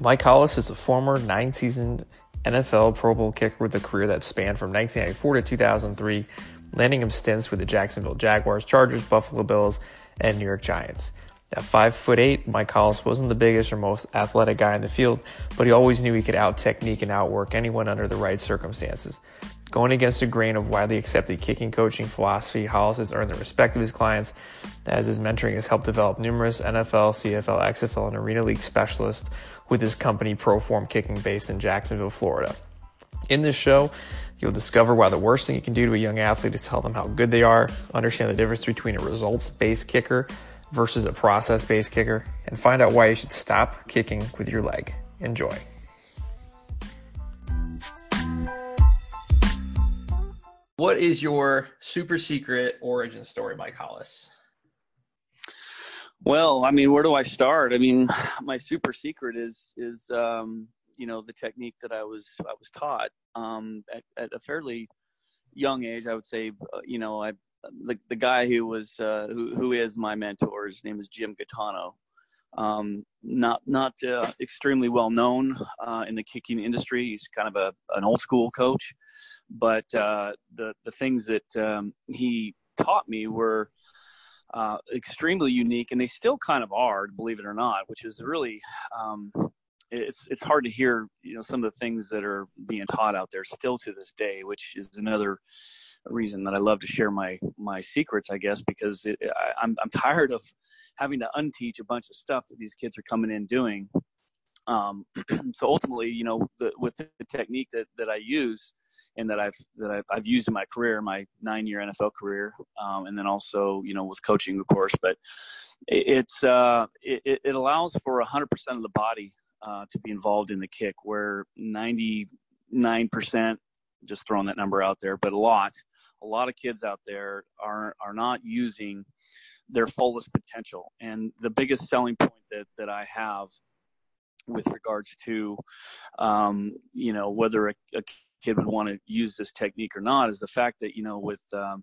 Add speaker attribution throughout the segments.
Speaker 1: Mike Hollis is a former nine season NFL Pro Bowl kicker with a career that spanned from 1994 to 2003, landing him stints with the Jacksonville Jaguars, Chargers, Buffalo Bills, and New York Giants. At five foot eight, Mike Hollis wasn't the biggest or most athletic guy in the field, but he always knew he could out technique and outwork anyone under the right circumstances. Going against the grain of widely accepted kicking coaching philosophy, Hollis has earned the respect of his clients as his mentoring has helped develop numerous NFL, CFL, XFL, and Arena League specialists with his company Pro Form Kicking based in Jacksonville, Florida. In this show, you'll discover why the worst thing you can do to a young athlete is tell them how good they are, understand the difference between a results-based kicker versus a process-based kicker, and find out why you should stop kicking with your leg. Enjoy. What is your super secret origin story, Mike Hollis?
Speaker 2: Well, I mean, where do I start? I mean, my super secret is is um, you know the technique that I was I was taught um, at, at a fairly young age. I would say, uh, you know, I the the guy who was uh, who who is my mentor. His name is Jim Gaetano. Um, not not uh, extremely well known uh, in the kicking industry. He's kind of a an old school coach, but uh, the the things that um, he taught me were uh, extremely unique, and they still kind of are, believe it or not, which is really um, it's it's hard to hear you know some of the things that are being taught out there still to this day, which is another reason that I love to share my my secrets, I guess, because it, I, I'm I'm tired of having to unteach a bunch of stuff that these kids are coming in doing. Um, so ultimately, you know, the, with the technique that, that I use, and that I've that I've, I've used in my career, my nine year NFL career, um, and then also you know with coaching, of course. But it, it's uh, it, it allows for hundred percent of the body uh, to be involved in the kick, where ninety nine percent, just throwing that number out there, but a lot, a lot of kids out there are are not using their fullest potential. And the biggest selling point that that I have with regards to um, you know whether a, a kid would want to use this technique or not is the fact that you know with um,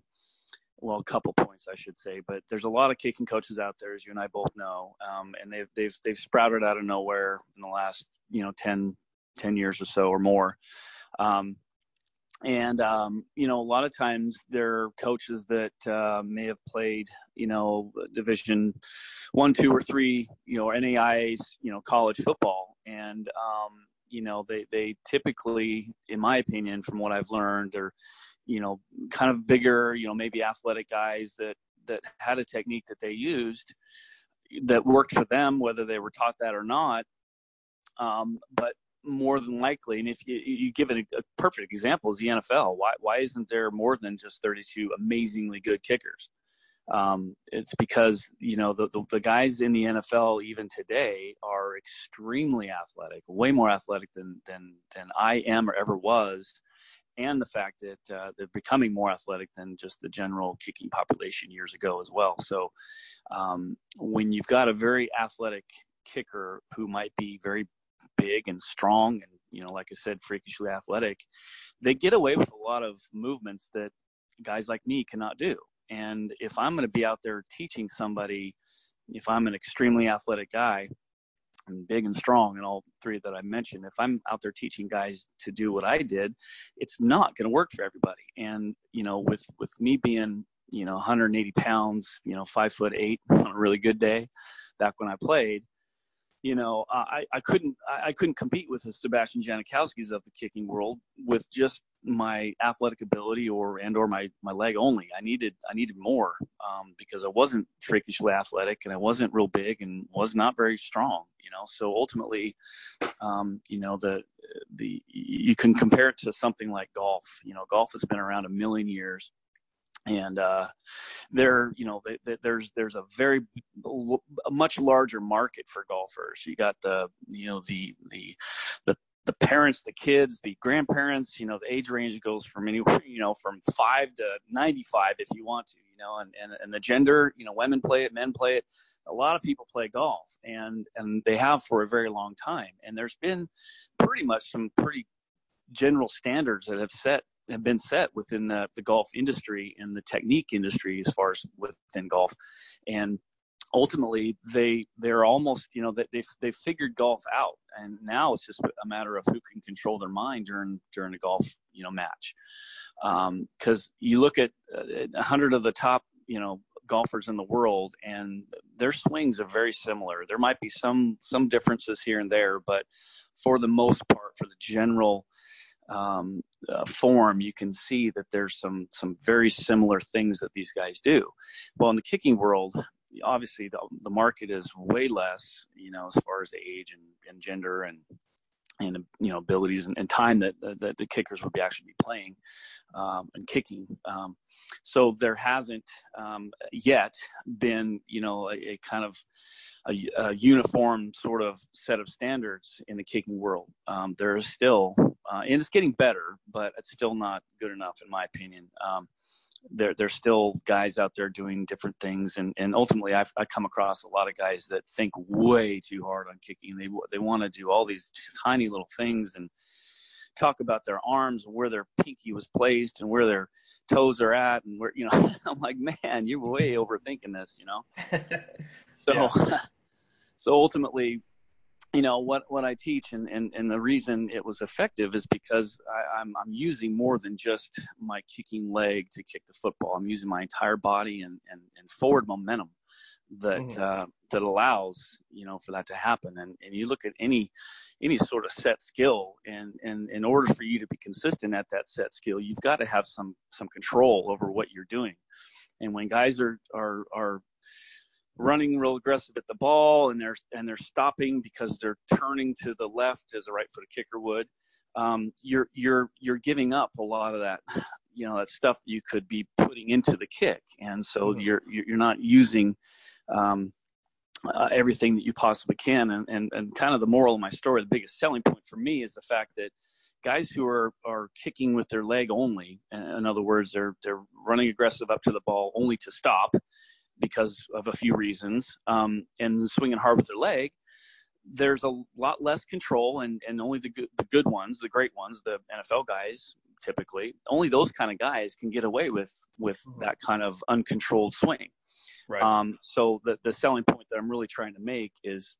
Speaker 2: well a couple points I should say, but there's a lot of kicking coaches out there as you and I both know, um, and they've they've they've sprouted out of nowhere in the last you know 10, 10 years or so or more. Um, and um, you know a lot of times there are coaches that uh, may have played you know division one two or three you know NAIA's you know college football and um, you know they they typically in my opinion from what i've learned are you know kind of bigger you know maybe athletic guys that that had a technique that they used that worked for them whether they were taught that or not. Um, but more than likely and if you, you give it a, a perfect example is the nfl why why isn't there more than just 32 amazingly good kickers um, it's because you know the, the, the guys in the NFL even today are extremely athletic, way more athletic than than than I am or ever was, and the fact that uh, they're becoming more athletic than just the general kicking population years ago as well. So um, when you've got a very athletic kicker who might be very big and strong and you know like I said freakishly athletic, they get away with a lot of movements that guys like me cannot do and if I'm going to be out there teaching somebody, if I'm an extremely athletic guy, and big and strong and all three that I mentioned, if I'm out there teaching guys to do what I did, it's not going to work for everybody. And you know, with with me being you know 180 pounds, you know five foot eight on a really good day, back when I played, you know, I, I couldn't I couldn't compete with the Sebastian Janikowski's of the kicking world with just my athletic ability or and or my my leg only. I needed I needed more um, because I wasn't freakishly athletic and I wasn't real big and was not very strong. You know, so ultimately, um, you know, the the you can compare it to something like golf. You know, golf has been around a million years and uh, there you know they, they, there's there's a very a much larger market for golfers you got the you know the the the the parents, the kids, the grandparents, you know, the age range goes from anywhere, you know, from five to 95 if you want to, you know, and, and, and the gender, you know, women play it, men play it. A lot of people play golf and, and they have for a very long time. And there's been pretty much some pretty general standards that have set have been set within the, the golf industry and the technique industry as far as within golf. And ultimately they they're almost you know they they they figured golf out, and now it's just a matter of who can control their mind during during a golf you know match. Because um, you look at uh, a hundred of the top you know golfers in the world and their swings are very similar there might be some some differences here and there but for the most part for the general um, uh, form, you can see that there's some some very similar things that these guys do. Well, in the kicking world, obviously the, the market is way less, you know, as far as age and, and gender and and you know abilities and, and time that, that the kickers would be actually be playing um, and kicking. Um, so there hasn't um, yet been you know a, a kind of a, a, uniform sort of set of standards in the kicking world. Um, there is still, uh, and it's getting better, but it's still not good enough in my opinion. Um, there, there's still guys out there doing different things, and, and ultimately, I've I come across a lot of guys that think way too hard on kicking. They they want to do all these tiny little things and talk about their arms and where their pinky was placed and where their toes are at and where you know i'm like man you're way overthinking this you know so so ultimately you know what what I teach and, and, and the reason it was effective is because I, am I'm, I'm using more than just my kicking leg to kick the football. I'm using my entire body and and, and forward momentum that mm-hmm. uh, that allows you know for that to happen. And and you look at any any sort of set skill, and and in order for you to be consistent at that set skill, you've got to have some some control over what you're doing. And when guys are are are running real aggressive at the ball and they're and they're stopping because they're turning to the left as a right footed kicker would um, you're you're you're giving up a lot of that you know that stuff you could be putting into the kick and so mm-hmm. you're you're not using um, uh, everything that you possibly can and, and and kind of the moral of my story the biggest selling point for me is the fact that guys who are are kicking with their leg only in other words they're they're running aggressive up to the ball only to stop because of a few reasons, um, and swinging hard with their leg, there's a lot less control, and, and only the good, the good ones, the great ones, the NFL guys, typically, only those kind of guys can get away with with mm-hmm. that kind of uncontrolled swing. Right. Um, so the the selling point that I'm really trying to make is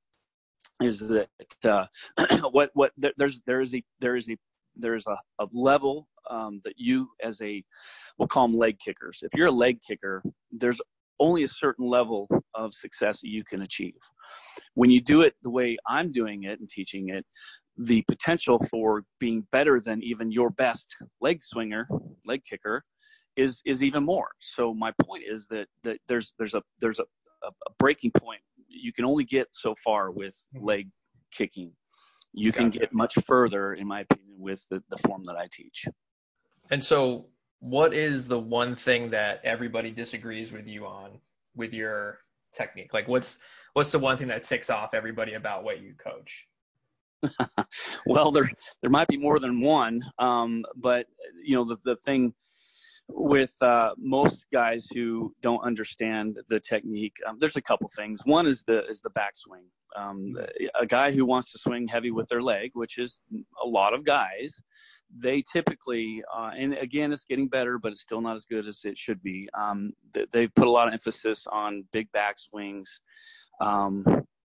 Speaker 2: is that uh, what what there's there is a there is a there's a, a level um, that you as a we'll call them leg kickers if you're a leg kicker there's only a certain level of success that you can achieve. When you do it the way I'm doing it and teaching it, the potential for being better than even your best leg swinger, leg kicker, is is even more. So my point is that that there's there's a there's a, a breaking point. You can only get so far with leg kicking. You gotcha. can get much further, in my opinion, with the, the form that I teach.
Speaker 1: And so what is the one thing that everybody disagrees with you on with your technique? Like what's what's the one thing that ticks off everybody about what you coach?
Speaker 2: well, there there might be more than one, um, but you know the the thing with uh, most guys who don't understand the technique, um, there's a couple things. One is the is the backswing. Um, a guy who wants to swing heavy with their leg, which is a lot of guys, they typically, uh, and again, it's getting better, but it's still not as good as it should be. Um, they, they, put a lot of emphasis on big backswings. Um,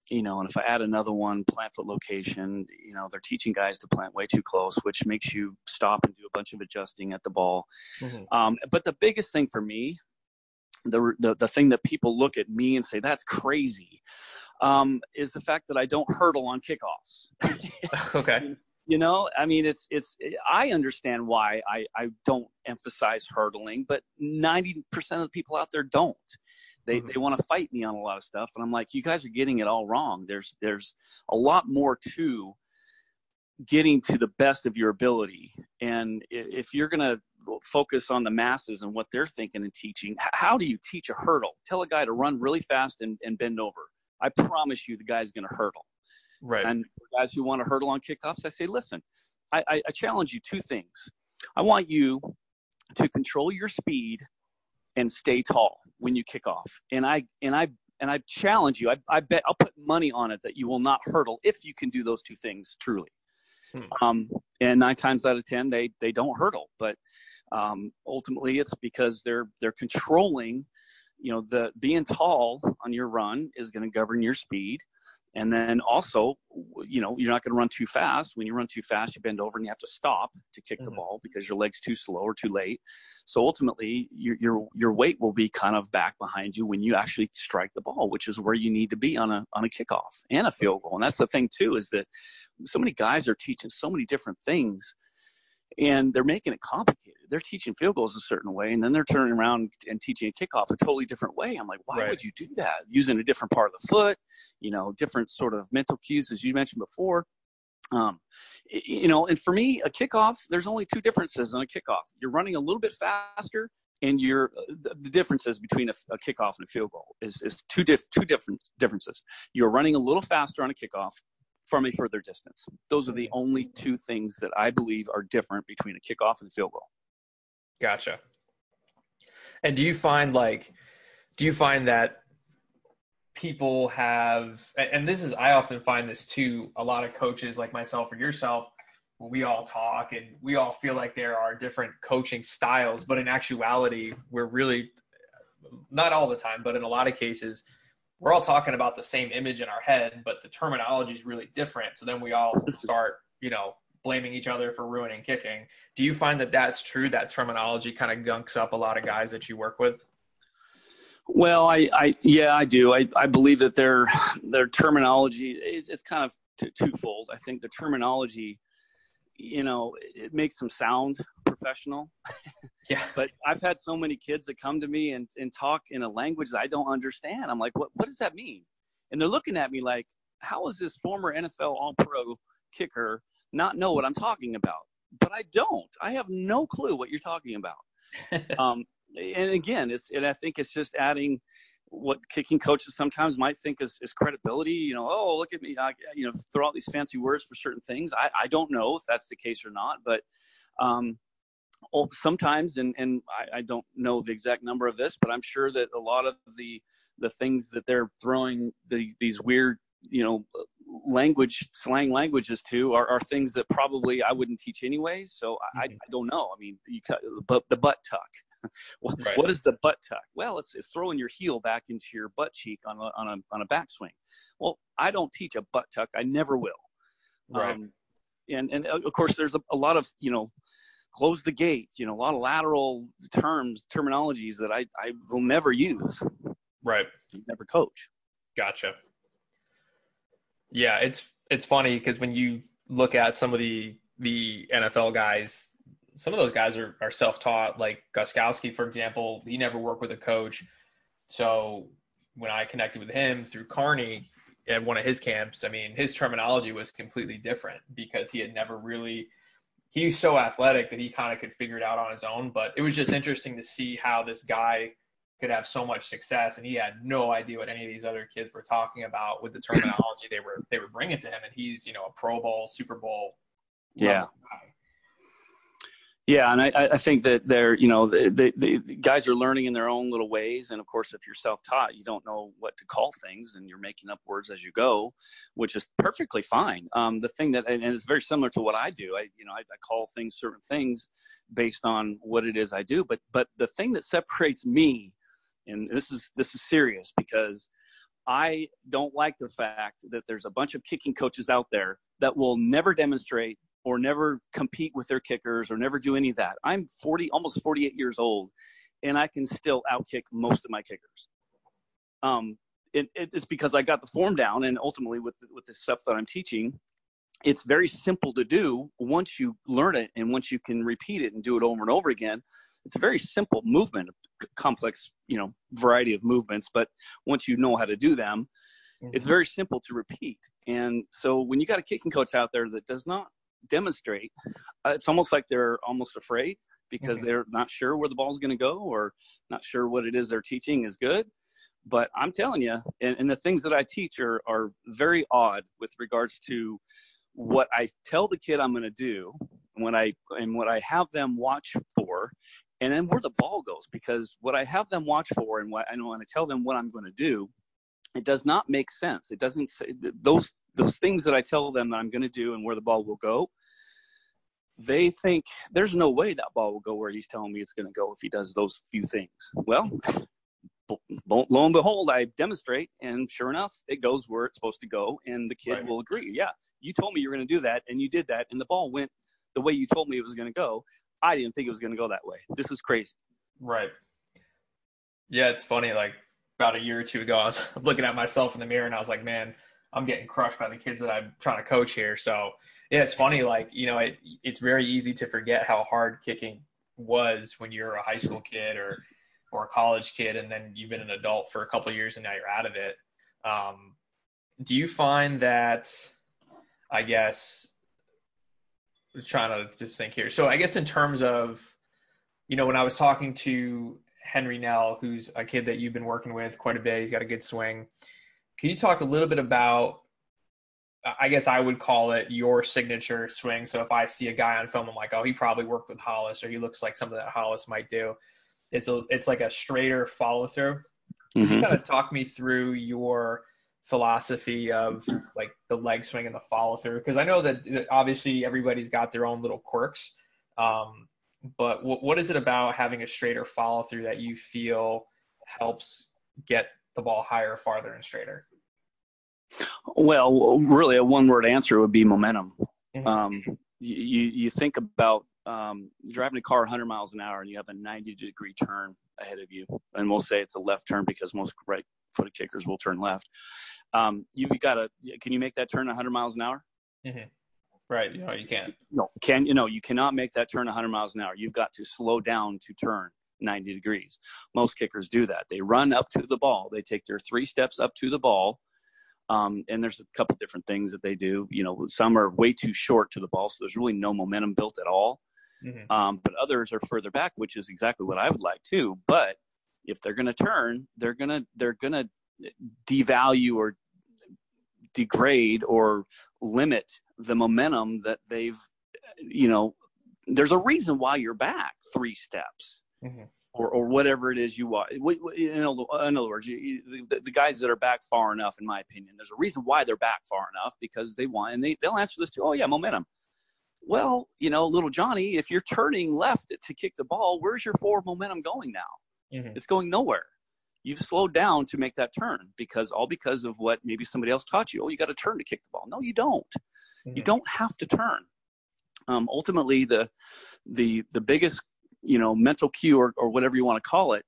Speaker 2: you know, and if I add another one, plant foot location, you know, they're teaching guys to plant way too close, which makes you stop and do a bunch of adjusting at the ball. Mm-hmm. Um, but the biggest thing for me, the, the, the thing that people look at me and say, that's crazy, um, is the fact that I don't hurdle on kickoffs.
Speaker 1: okay
Speaker 2: you know i mean it's it's i understand why i i don't emphasize hurdling but 90% of the people out there don't. They mm-hmm. they want to fight me on a lot of stuff and i'm like you guys are getting it all wrong. There's there's a lot more to getting to the best of your ability and if you're going to focus on the masses and what they're thinking and teaching how do you teach a hurdle? Tell a guy to run really fast and, and bend over. I promise you the guy's going to hurdle
Speaker 1: Right.
Speaker 2: And guys who want to hurdle on kickoffs, I say, listen, I, I, I challenge you two things. I want you to control your speed and stay tall when you kick off. And I and I and I challenge you. I, I bet I'll put money on it that you will not hurdle if you can do those two things truly. Hmm. Um, and nine times out of ten, they they don't hurdle. But um, ultimately, it's because they're they're controlling you know the being tall on your run is going to govern your speed and then also you know you're not going to run too fast. When you run too fast you bend over and you have to stop to kick mm-hmm. the ball because your leg's too slow or too late. So ultimately your, your your weight will be kind of back behind you when you actually strike the ball which is where you need to be on a on a kickoff and a field goal. And that's the thing too is that so many guys are teaching so many different things and they're making it complicated. They're teaching field goals a certain way, and then they're turning around and teaching a kickoff a totally different way. I'm like, why right. would you do that? Using a different part of the foot, you know, different sort of mental cues, as you mentioned before. Um, you know, and for me, a kickoff, there's only two differences on a kickoff. You're running a little bit faster, and you're the differences between a, a kickoff and a field goal is, is two diff, two different differences. You're running a little faster on a kickoff, from a further distance. Those are the only two things that I believe are different between a kickoff and a field goal.
Speaker 1: Gotcha. And do you find like, do you find that people have, and this is, I often find this too, a lot of coaches like myself or yourself, we all talk and we all feel like there are different coaching styles, but in actuality, we're really, not all the time, but in a lot of cases, we're all talking about the same image in our head, but the terminology is really different. So then we all start, you know, blaming each other for ruining kicking. Do you find that that's true? That terminology kind of gunks up a lot of guys that you work with?
Speaker 2: Well, I, I yeah, I do. I, I believe that their their terminology is it's kind of t- twofold. I think the terminology you know, it makes them sound professional.
Speaker 1: Yeah.
Speaker 2: but I've had so many kids that come to me and, and talk in a language that I don't understand. I'm like, what, what does that mean? And they're looking at me like, how is this former NFL All Pro kicker not know what I'm talking about? But I don't. I have no clue what you're talking about. um, and again, it's and I think it's just adding what kicking coaches sometimes might think is, is credibility. You know, oh, look at me. I, you know, throw out these fancy words for certain things. I, I don't know if that's the case or not, but um, sometimes, and, and I, I don't know the exact number of this, but I'm sure that a lot of the the things that they're throwing these these weird, you know, language slang languages to are, are things that probably I wouldn't teach anyways. So I, mm-hmm. I, I don't know. I mean, you cut, but the butt tuck what, right. what is the butt tuck? Well, it's, it's throwing your heel back into your butt cheek on a, on a, on a backswing. Well, I don't teach a butt tuck. I never will.
Speaker 1: Right. Um,
Speaker 2: and, and uh, of course there's a, a lot of, you know, close the gate, you know, a lot of lateral terms, terminologies that I, I will never use.
Speaker 1: Right.
Speaker 2: Never coach.
Speaker 1: Gotcha. Yeah. It's, it's funny because when you look at some of the, the NFL guys some of those guys are, are self-taught like Gostkowski, for example, he never worked with a coach. So when I connected with him through Carney at one of his camps, I mean, his terminology was completely different because he had never really, he's so athletic that he kind of could figure it out on his own. But it was just interesting to see how this guy could have so much success and he had no idea what any of these other kids were talking about with the terminology they were they were bringing to him and he's you know a pro bowl super bowl
Speaker 2: yeah guy. Yeah, and I, I think that they're, you know, the, the, the, guys are learning in their own little ways. And of course, if you're self-taught, you don't know what to call things, and you're making up words as you go, which is perfectly fine. Um, the thing that, and it's very similar to what I do. I, you know, I, I call things certain things based on what it is I do. But, but the thing that separates me, and this is this is serious because I don't like the fact that there's a bunch of kicking coaches out there that will never demonstrate or never compete with their kickers or never do any of that. I'm 40, almost 48 years old, and I can still outkick most of my kickers. Um, it, it's because I got the form down, and ultimately with the, with the stuff that I'm teaching, it's very simple to do once you learn it and once you can repeat it and do it over and over again. It's a very simple movement, complex, you know, variety of movements, but once you know how to do them, mm-hmm. it's very simple to repeat. And so when you got a kicking coach out there that does not demonstrate, uh, it's almost like they're almost afraid because they're not sure where the ball's going to go or not sure what it is they're teaching is good. But I'm telling you, and, and the things that I teach are, are very odd with regards to what I tell the kid I'm going to do, when I and what I have them watch for, and then where the ball goes. Because what I have them watch for, and what I know when I tell them what I'm going to do, it does not make sense. It doesn't say those those things that I tell them that I'm going to do and where the ball will go, they think there's no way that ball will go where he's telling me it's going to go if he does those few things. Well, lo and behold, I demonstrate, and sure enough, it goes where it's supposed to go, and the kid right. will agree. Yeah, you told me you were going to do that, and you did that, and the ball went the way you told me it was going to go. I didn't think it was going to go that way. This was crazy.
Speaker 1: Right. Yeah, it's funny. Like about a year or two ago, I was looking at myself in the mirror, and I was like, man, I'm getting crushed by the kids that I'm trying to coach here. So yeah, it's funny. Like you know, it, it's very easy to forget how hard kicking was when you're a high school kid or or a college kid, and then you've been an adult for a couple years, and now you're out of it. Um, do you find that? I guess I'm trying to just think here. So I guess in terms of, you know, when I was talking to Henry Nell, who's a kid that you've been working with quite a bit, he's got a good swing. Can you talk a little bit about I guess I would call it your signature swing. So if I see a guy on film, I'm like, oh, he probably worked with Hollis, or he looks like something that Hollis might do. It's a, it's like a straighter follow through. Mm-hmm. kind of talk me through your philosophy of like the leg swing and the follow through? Because I know that, that, obviously everybody's got their own little quirks. Um, but w- what is it about having a straighter follow through that you feel helps get the ball higher, farther, and straighter?
Speaker 2: Well, really, a one-word answer would be momentum. Mm-hmm. Um, you you think about um, driving a car 100 miles an hour and you have a 90 degree turn ahead of you, and we'll say it's a left turn because most right-footed kickers will turn left. Um, you've got to. Can you make that turn 100 miles an hour?
Speaker 1: Mm-hmm. Right. You know, you can't.
Speaker 2: No, can you know you cannot make that turn 100 miles an hour. You've got to slow down to turn 90 degrees. Most kickers do that. They run up to the ball. They take their three steps up to the ball um, and there's a couple different things that they do. You know, some are way too short to the ball, so there's really no momentum built at all. Mm-hmm. Um, but others are further back, which is exactly what I would like too. But if they're going to turn, they're gonna they're gonna devalue or degrade or limit the momentum that they've you know there's a reason why you're back three steps mm-hmm or, or whatever it is you want. In other words, you, the, the, guys that are back far enough, in my opinion, there's a reason why they're back far enough because they want, and they, they'll answer this too. Oh yeah, momentum. Well, you know, little Johnny, if you're turning left to kick the ball, where's your forward momentum going now? Mm-hmm. It's going nowhere. You've slowed down to make that turn because all because of what maybe somebody else taught you. Oh, you got to turn to kick the ball. No, you don't. Mm-hmm. You don't have to turn. Um, ultimately, the the the biggest you know mental cue or, or whatever you want to call it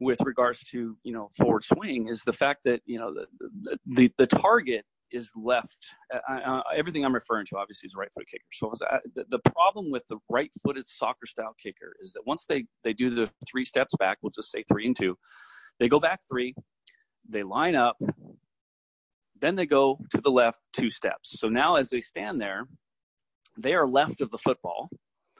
Speaker 2: with regards to you know forward swing is the fact that you know the the, the, target is left. Uh, uh, everything I'm referring to obviously is right-footed kicker. So uh, the, problem with the right-footed soccer-style kicker is that once they they do the three steps back, we'll just say three and two, they go back three, they line up, then they go to the left two steps. So now as they stand there, they are left of the football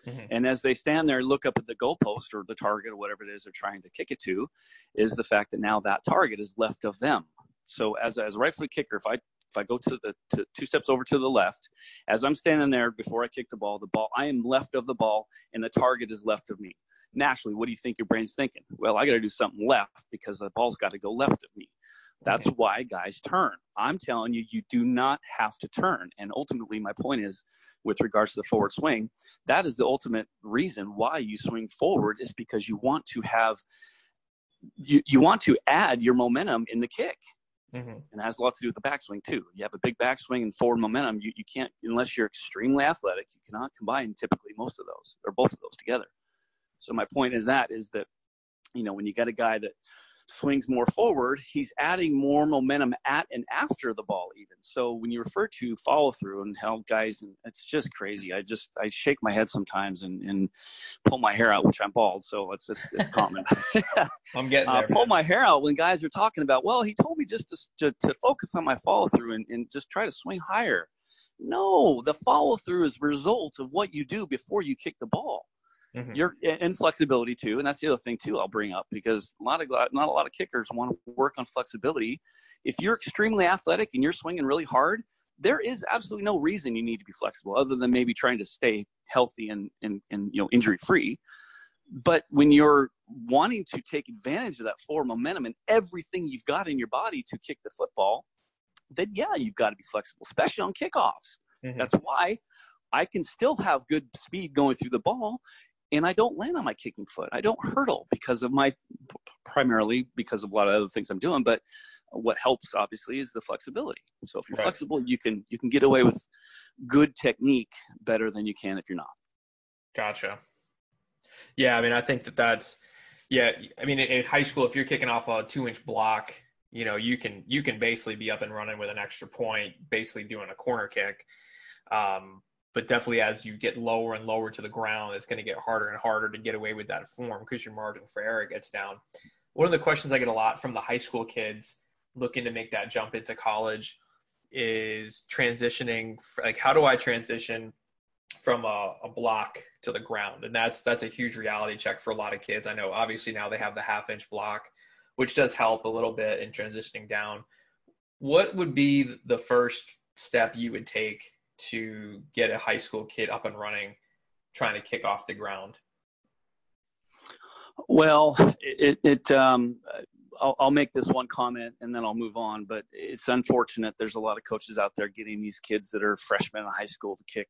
Speaker 2: Mm-hmm. And as they stand there, look up at the goalpost or the target or whatever it is they're trying to kick it to, is the fact that now that target is left of them. So as as a right foot kicker, if I if I go to the to two steps over to the left, as I'm standing there before I kick the ball, the ball I am left of the ball and the target is left of me. Naturally, what do you think your brain's thinking? Well, I got to do something left because the ball's got to go left of me. That's why guys turn. I'm telling you, you do not have to turn. And ultimately, my point is, with regards to the forward swing, that is the ultimate reason why you swing forward is because you want to have, you, you want to add your momentum in the kick. Mm-hmm. And it has a lot to do with the backswing too. You have a big backswing and forward momentum. You, you can't, unless you're extremely athletic, you cannot combine typically most of those or both of those together. So my point is that is that, you know, when you got a guy that swings more forward, he's adding more momentum at and after the ball, even. So when you refer to follow through and how guys, and it's just crazy. I just I shake my head sometimes and, and pull my hair out, which I'm bald, so it's just it's common.
Speaker 1: I'm getting uh, there. Uh,
Speaker 2: pull my hair out when guys are talking about. Well, he told me just to to, to focus on my follow through and, and just try to swing higher. No, the follow through is a result of what you do before you kick the ball. Mm-hmm. You're and flexibility too, and that's the other thing too. I'll bring up because a lot of not a lot of kickers want to work on flexibility. If you're extremely athletic and you're swinging really hard, there is absolutely no reason you need to be flexible other than maybe trying to stay healthy and and, and you know injury free. But when you're wanting to take advantage of that forward momentum and everything you've got in your body to kick the football, then yeah, you've got to be flexible, especially on kickoffs. Mm-hmm. That's why I can still have good speed going through the ball and I don't land on my kicking foot. I don't hurdle because of my primarily because of a lot of other things I'm doing. But what helps obviously is the flexibility. So if you're right. flexible, you can you can get away with good technique better than you can if you're not.
Speaker 1: Gotcha. Yeah, I mean, I think that that's yeah. I mean, in high school, if you're kicking off a two inch block, you know, you can you can basically be up and running with an extra point, basically doing a corner kick. Um, but definitely as you get lower and lower to the ground, it's going to get harder and harder to get away with that form because your margin for error gets down. One of the questions I get a lot from the high school kids looking to make that jump into college is transitioning. Like, how do I transition from a, a block to the ground? And that's that's a huge reality check for a lot of kids. I know obviously now they have the half inch block, which does help a little bit in transitioning down. What would be the first step you would take to get a high school kid up and running, trying to kick off the ground?
Speaker 2: Well, it, it um, I'll, I'll, make this one comment and then I'll move on. But it's unfortunate. There's a lot of coaches out there getting these kids that are freshmen in high school to kick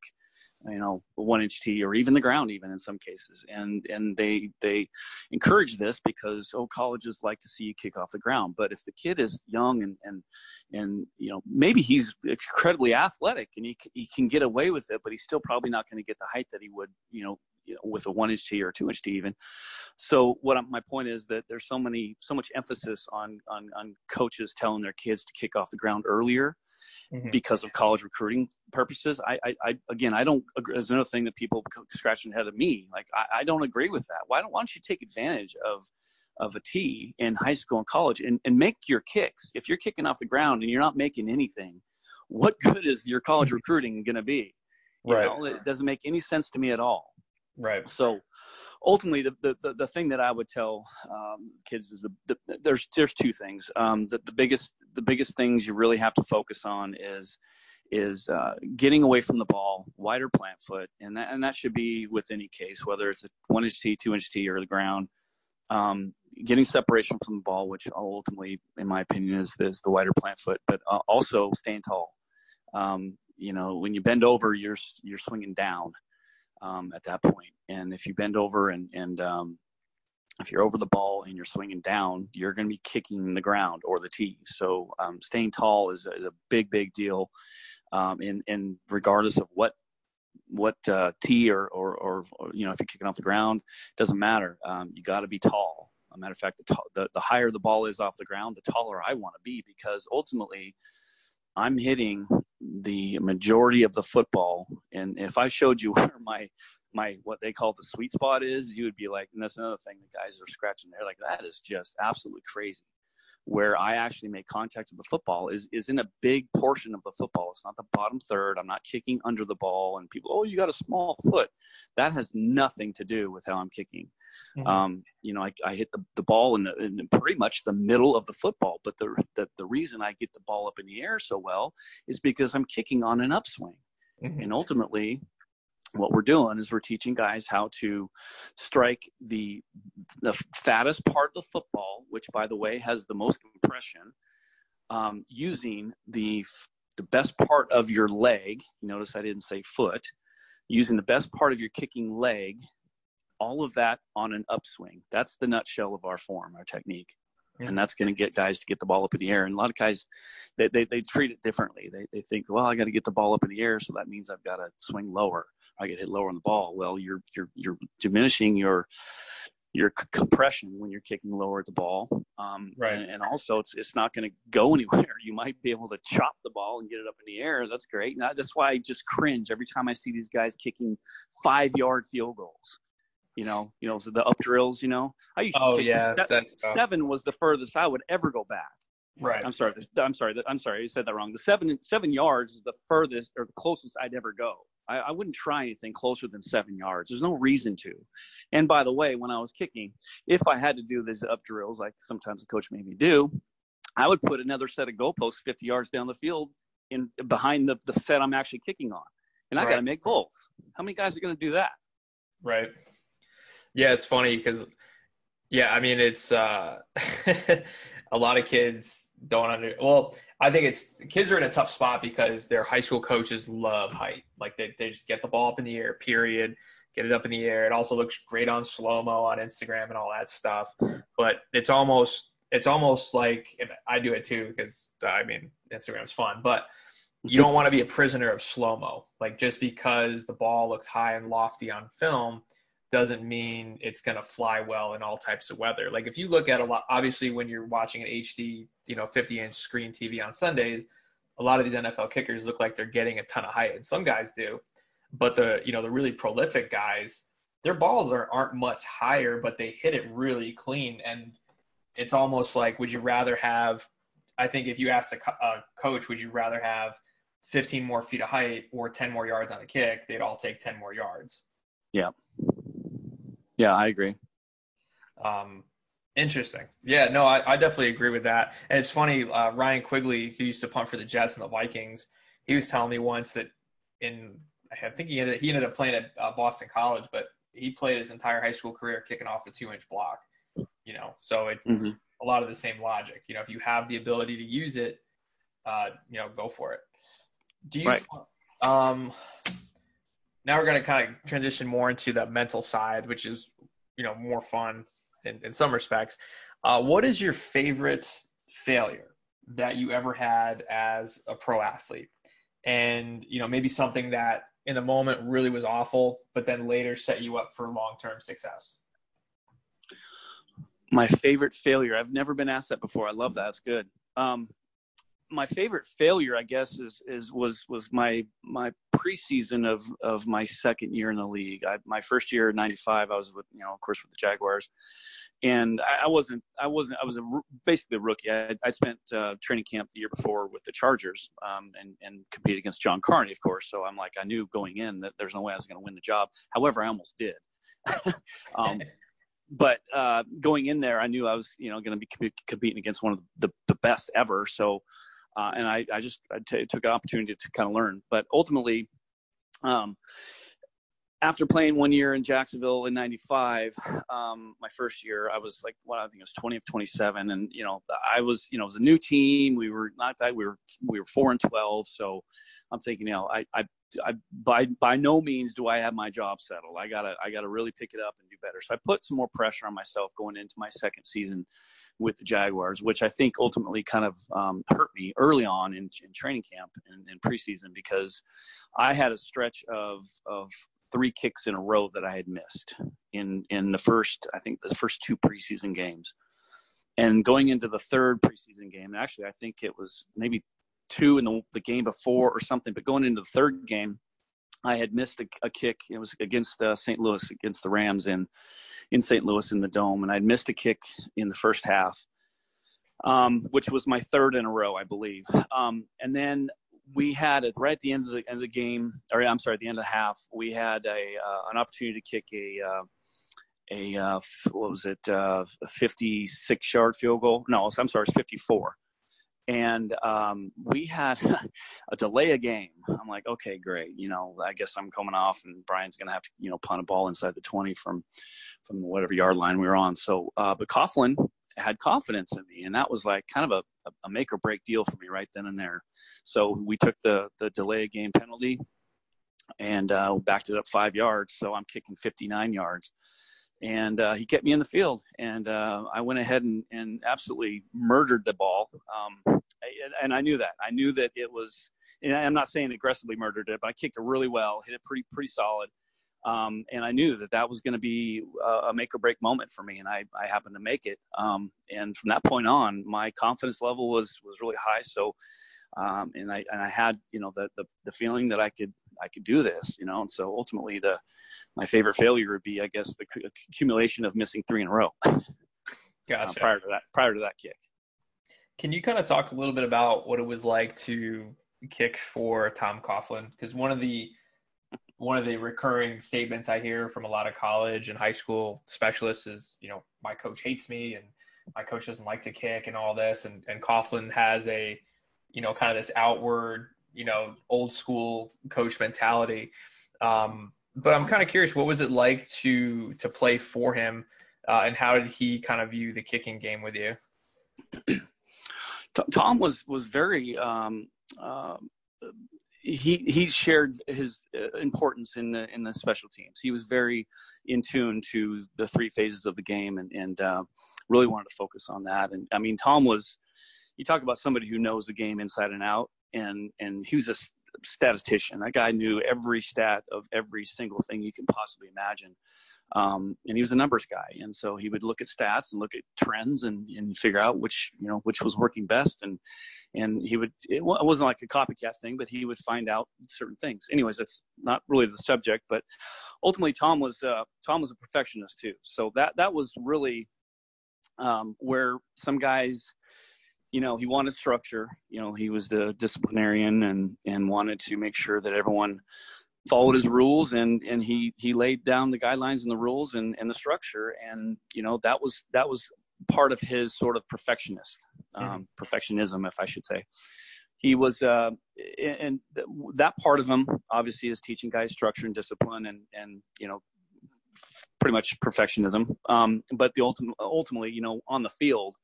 Speaker 2: you know one inch tee or even the ground even in some cases. And and they they encourage this because oh colleges like to see you kick off the ground. But if the kid is young and and and you know maybe he's incredibly athletic and he, he can get away with it but he's still probably not going to get the height that he would you know you know, with a one inch tee or two inch tee even. So what I'm, my point is that there's so many so much emphasis on on on coaches telling their kids to kick off the ground earlier mm-hmm. because of college recruiting purposes. I, I, I again I don't agree. There's another thing that people scratching ahead of me. Like I, I don't agree with that. Why don't why don't you take advantage of of a tee in high school and college and, and make your kicks. If you're kicking off the ground and you're not making anything, what good is your college recruiting going to be? You right. Know, it doesn't make any sense to me at all.
Speaker 1: Right.
Speaker 2: So ultimately the, the, the thing that I would tell um, kids is the, the, there's, there's two things. Um, the, the biggest, the biggest things you really have to focus on is, is uh, getting away from the ball, wider plant foot. And that, and that should be with any case, whether it's a one inch tee, two inch tee or the ground. Um, getting separation from the ball, which ultimately, in my opinion, is, is the wider plant foot, but uh, also staying tall. Um, you know, when you bend over, you're, you're swinging down um, at that point. And if you bend over and, and um, if you're over the ball and you're swinging down, you're going to be kicking the ground or the tee. So um, staying tall is a, is a, big, big deal. Um, and, and regardless of what what uh, tee or, or, or, or, you know if you're kicking off the ground, doesn't matter. Um, you got to be tall. a matter of fact, the, the, the higher the ball is off the ground, the taller I want to be because ultimately I'm hitting the majority of the football. And if I showed you where my my what they call the sweet spot is, you would be like, and that's another thing the guys are scratching there. Like that is just absolutely crazy where I actually make contact with the football is is in a big portion of the football. It's not the bottom third. I'm not kicking under the ball, and people, oh, you got a small foot. That has nothing to do with how I'm kicking. Mm-hmm. Um, you know, I, I hit the, the ball in, the, in pretty much the middle of the football, but the, the the reason I get the ball up in the air so well is because I'm kicking on an upswing, mm-hmm. and ultimately, what we're doing is we're teaching guys how to strike the the fattest part of the football, which by the way has the most compression, um, using the the best part of your leg. You notice I didn't say foot. Using the best part of your kicking leg, all of that on an upswing. That's the nutshell of our form, our technique. And that's going to get guys to get the ball up in the air. And a lot of guys, they, they, they treat it differently. They, they think, well, I got to get the ball up in the air, so that means I've got to swing lower. I get hit lower on the ball. Well, you're you're you're diminishing your your c- compression when you're kicking lower at the ball. Um, right. And, and, also, it's it's not going to go anywhere. You might be able to chop the ball and get it up in the air. That's great. And that's why I just cringe every time I see these guys kicking five yard field goals. You know, you know, so the up drills. You know,
Speaker 1: I used oh yeah,
Speaker 2: that's seven was the furthest I would ever go back.
Speaker 1: Right.
Speaker 2: I'm sorry. I'm sorry. I'm sorry. I said that wrong. The seven seven yards is the furthest or the closest I'd ever go. I, I, wouldn't try anything closer than seven yards. There's no reason to. And by the way, when I was kicking, if I had to do these up drills, like sometimes the coach made me do, I would put another set of goalposts 50 yards down the field in behind the, the set I'm actually kicking on. And I right. got to make both. How many guys are going to do that?
Speaker 1: Right. Yeah, it's funny because, yeah, I mean, it's uh, a lot of kids don't under. Well, I think it's kids are in a tough spot because their high school coaches love height. Like they, they just get the ball up in the air, period. get it up in the air. It also looks great on slow mo on Instagram and all that stuff. But it's almost it's almost like I do it too because I mean Instagram's fun, but you don't want to be a prisoner of slow mo. Like just because the ball looks high and lofty on film doesn't mean it's going to fly well in all types of weather. Like if you look at a lot, obviously when you're watching an HD, you know, 50 inch screen TV on Sundays, a lot of these NFL kickers look like they're getting a ton of height, and some guys do. But the you know the really prolific guys, their balls are aren't much higher, but they hit it really clean, and it's almost like would you rather have? I think if you asked a, a coach, would you rather have 15 more feet of height or 10 more yards on a kick? They'd all take 10 more yards.
Speaker 2: Yeah. Yeah, I agree.
Speaker 1: Um, interesting. Yeah, no, I, I, definitely agree with that. And it's funny, uh, Ryan Quigley, who used to punt for the Jets and the Vikings, he was telling me once that in I think he ended he ended up playing at uh, Boston College, but he played his entire high school career kicking off a two inch block. You know, so it's mm-hmm. a lot of the same logic. You know, if you have the ability to use it, uh, you know, go for it. Do you? Right. Um, now we're going to kind of transition more into the mental side, which is you know more fun in, in some respects. Uh, what is your favorite failure that you ever had as a pro athlete? And you know maybe something that in the moment really was awful, but then later set you up for long term success.
Speaker 2: My favorite failure. I've never been asked that before. I love that. It's good. Um, my favorite failure, I guess, is is was was my my preseason of of my second year in the league. I, my first year '95, I was with you know, of course, with the Jaguars, and I, I wasn't I wasn't I was a, basically a rookie. I, I spent uh, training camp the year before with the Chargers, um, and and competed against John Carney, of course. So I'm like, I knew going in that there's no way I was going to win the job. However, I almost did. um, but uh, going in there, I knew I was, you know, going to be competing against one of the, the best ever. So uh, and I, I just I t- took an opportunity to kind of learn. But ultimately, um, after playing one year in Jacksonville in '95, um, my first year, I was like, what I think it was 20 of 27, and you know, I was, you know, it was a new team. We were not that we were we were four and 12, so I'm thinking, you know, I I I, by by no means do I have my job settled. I gotta I gotta really pick it up and do better. So I put some more pressure on myself going into my second season with the Jaguars, which I think ultimately kind of um, hurt me early on in, in training camp and in preseason because I had a stretch of of three kicks in a row that I had missed in in the first I think the first two preseason games. And going into the third preseason game, actually, I think it was maybe two in the, the game before or something. But going into the third game, I had missed a, a kick. It was against uh, St. Louis, against the Rams in in St. Louis in the dome, and I'd missed a kick in the first half, um, which was my third in a row, I believe. Um, and then we had it right at the end of the end of the game, or I'm sorry, at the end of the half, we had a uh, an opportunity to kick a uh, a uh, what was it, uh, a 56 yard field goal? No, I'm sorry, it's 54 and um, we had a delay a game. I'm like, okay, great. You know, I guess I'm coming off, and Brian's gonna have to, you know, punt a ball inside the 20 from from whatever yard line we were on. So, uh, but Coughlin had confidence in me, and that was like kind of a, a make or break deal for me right then and there. So we took the the delay of game penalty and uh, backed it up five yards. So I'm kicking 59 yards and uh, he kept me in the field. And uh, I went ahead and, and absolutely murdered the ball. Um, and I knew that. I knew that it was. And I'm not saying aggressively murdered it, but I kicked it really well, hit it pretty pretty solid. Um, and I knew that that was going to be a make or break moment for me, and I, I happened to make it. Um, and from that point on, my confidence level was was really high. So, um, and I and I had you know the, the the feeling that I could I could do this, you know. And so ultimately, the my favorite failure would be, I guess, the accumulation of missing three in a row.
Speaker 1: gotcha. Uh,
Speaker 2: prior to that, prior to that kick.
Speaker 1: Can you kind of talk a little bit about what it was like to kick for Tom Coughlin? Because one of the one of the recurring statements I hear from a lot of college and high school specialists is, you know, my coach hates me and my coach doesn't like to kick and all this. And, and Coughlin has a, you know, kind of this outward, you know, old school coach mentality. Um, but I'm kind of curious, what was it like to to play for him, uh, and how did he kind of view the kicking game with you?
Speaker 2: Tom was was very um, uh, he he shared his uh, importance in the in the special teams. He was very in tune to the three phases of the game, and and uh, really wanted to focus on that. And I mean, Tom was you talk about somebody who knows the game inside and out, and and he was a statistician. That guy knew every stat of every single thing you can possibly imagine. Um, and he was a numbers guy, and so he would look at stats and look at trends and, and figure out which you know which was working best, and and he would it wasn't like a copycat thing, but he would find out certain things. Anyways, that's not really the subject, but ultimately Tom was uh, Tom was a perfectionist too, so that that was really um, where some guys you know he wanted structure you know he was the disciplinarian and and wanted to make sure that everyone followed his rules and and he he laid down the guidelines and the rules and and the structure. And you know that was that was part of his sort of perfectionist um, mm-hmm. perfectionism if i should say. He was uh and that part of him obviously is teaching guys structure and discipline and and you know pretty much perfectionism. Um but the ultimate ultimately you know on the field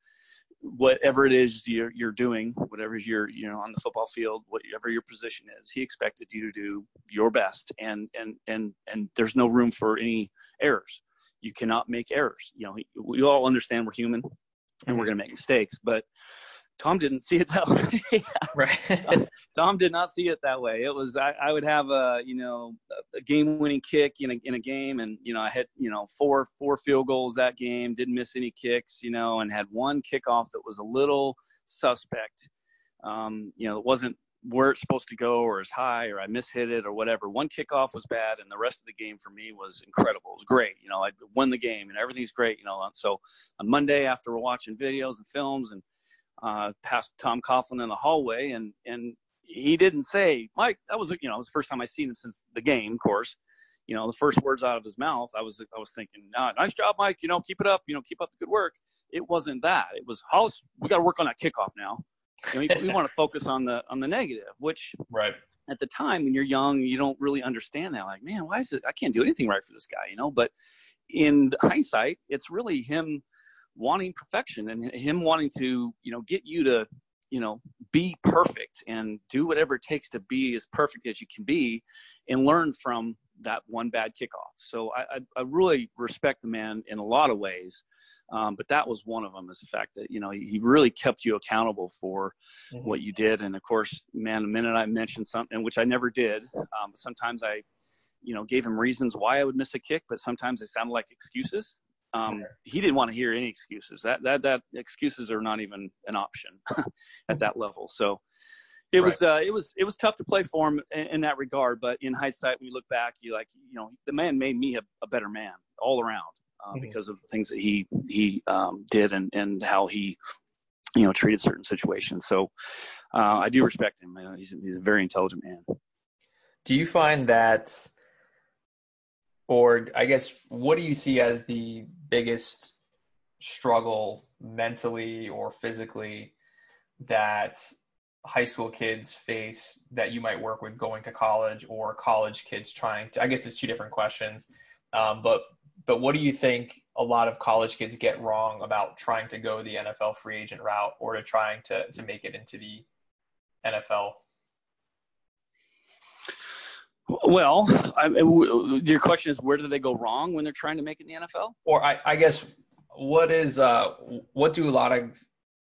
Speaker 2: whatever it is you're, you're doing, whatever you're, you know, on the football field, whatever your position is, he expected you to do your best. And, and, and, and there's no room for any errors. You cannot make errors. You know, we all understand we're human and we're going to make mistakes, but Tom didn't see it that way. right. Tom, Tom, did not see it that way. It was I, I would have a you know a game-winning kick in a in a game, and you know I had you know four four field goals that game, didn't miss any kicks, you know, and had one kickoff that was a little suspect. Um, you know, it wasn't where it's supposed to go or as high or I mishit it or whatever. One kickoff was bad and the rest of the game for me was incredible. It was great. You know, I won the game and everything's great, you know. So on Monday after we're watching videos and films and uh, past Tom Coughlin in the hallway, and and he didn't say, Mike, that was you know, it was the first time I seen him since the game, of course. You know, the first words out of his mouth, I was I was thinking, ah, nice job, Mike. You know, keep it up. You know, keep up the good work. It wasn't that. It was, how we got to work on that kickoff now. You know, we, we want to focus on the on the negative, which
Speaker 1: right
Speaker 2: at the time when you're young, you don't really understand that. Like, man, why is it? I can't do anything right for this guy, you know. But in hindsight, it's really him wanting perfection and him wanting to you know get you to you know be perfect and do whatever it takes to be as perfect as you can be and learn from that one bad kickoff. So i, I, really respect the man in a lot of ways um, but that was one of them is the fact that you know he, he really kept you accountable for mm-hmm. what you did. And of course man the minute i mentioned something which i never did um, sometimes i you know gave him reasons why i would miss a kick but sometimes they sounded like excuses um, he didn't want to hear any excuses. That that that excuses are not even an option at that level. So it right. was uh, it was it was tough to play for him in, in, that regard. But in hindsight, when you look back, you like you know the man made me a, a better man all around uh, mm-hmm. because of the things that he he um, did and and how he you know treated certain situations. So uh, I do respect him. he's he's a very intelligent man.
Speaker 1: Do you find that? Or I guess what do you see as the biggest struggle mentally or physically that high school kids face that you might work with going to college or college kids trying to i guess it's two different questions um, but but what do you think a lot of college kids get wrong about trying to go the nfl free agent route or to trying to to make it into the nfl
Speaker 2: well, I, your question is where do they go wrong when they're trying to make it in the NFL?
Speaker 1: Or I, I guess what is uh, what do a lot of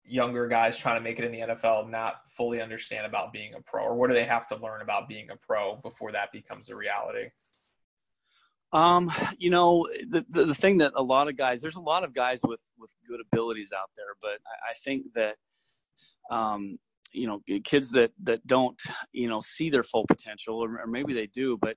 Speaker 1: younger guys trying to make it in the NFL not fully understand about being a pro, or what do they have to learn about being a pro before that becomes a reality?
Speaker 2: Um, you know, the, the, the thing that a lot of guys, there's a lot of guys with with good abilities out there, but I, I think that um, you know kids that that don't you know see their full potential or, or maybe they do but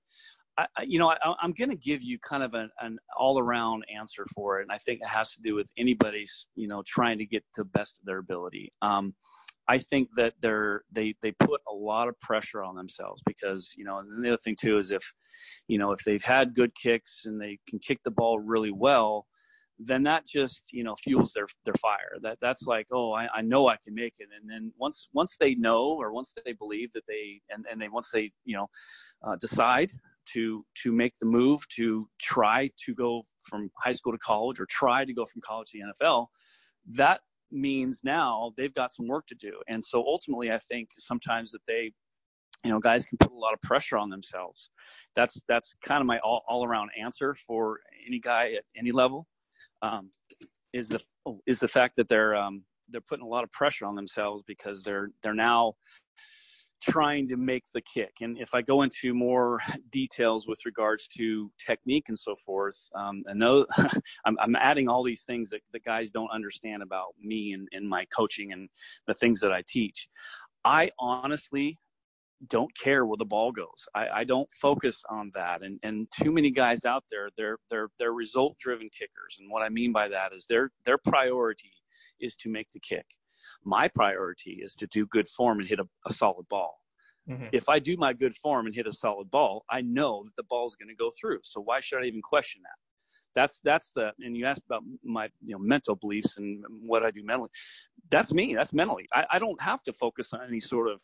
Speaker 2: I, you know I, am going to give you kind of an, an all around answer for it and i think it has to do with anybody's you know trying to get to best of their ability. Um, I think that they're they they put a lot of pressure on themselves because you know and the other thing too is if you know if they've had good kicks and they can kick the ball really well then that just you know fuels their their fire that that's like oh I, I know i can make it and then once once they know or once they believe that they and, and they once they you know uh, decide to to make the move to try to go from high school to college or try to go from college to the nfl that means now they've got some work to do and so ultimately i think sometimes that they you know, guys can put a lot of pressure on themselves. That's that's kind of my all, all around answer for any guy at any level. Um, is the is the fact that they're um, they're putting a lot of pressure on themselves because they're they're now trying to make the kick. And if I go into more details with regards to technique and so forth, um, I know I'm, I'm, adding all these things that the guys don't understand about me and, and my coaching and the things that I teach. I honestly don't care where the ball goes. I, I don't focus on that. And and too many guys out there, they're they're they're result driven kickers. And what I mean by that is their their priority is to make the kick. My priority is to do good form and hit a, a solid ball. Mm-hmm. If I do my good form and hit a solid ball, I know that the ball is going to go through. So why should I even question that? That's that's the and you asked about my you know mental beliefs and what I do mentally. That's me. That's mentally. I, I don't have to focus on any sort of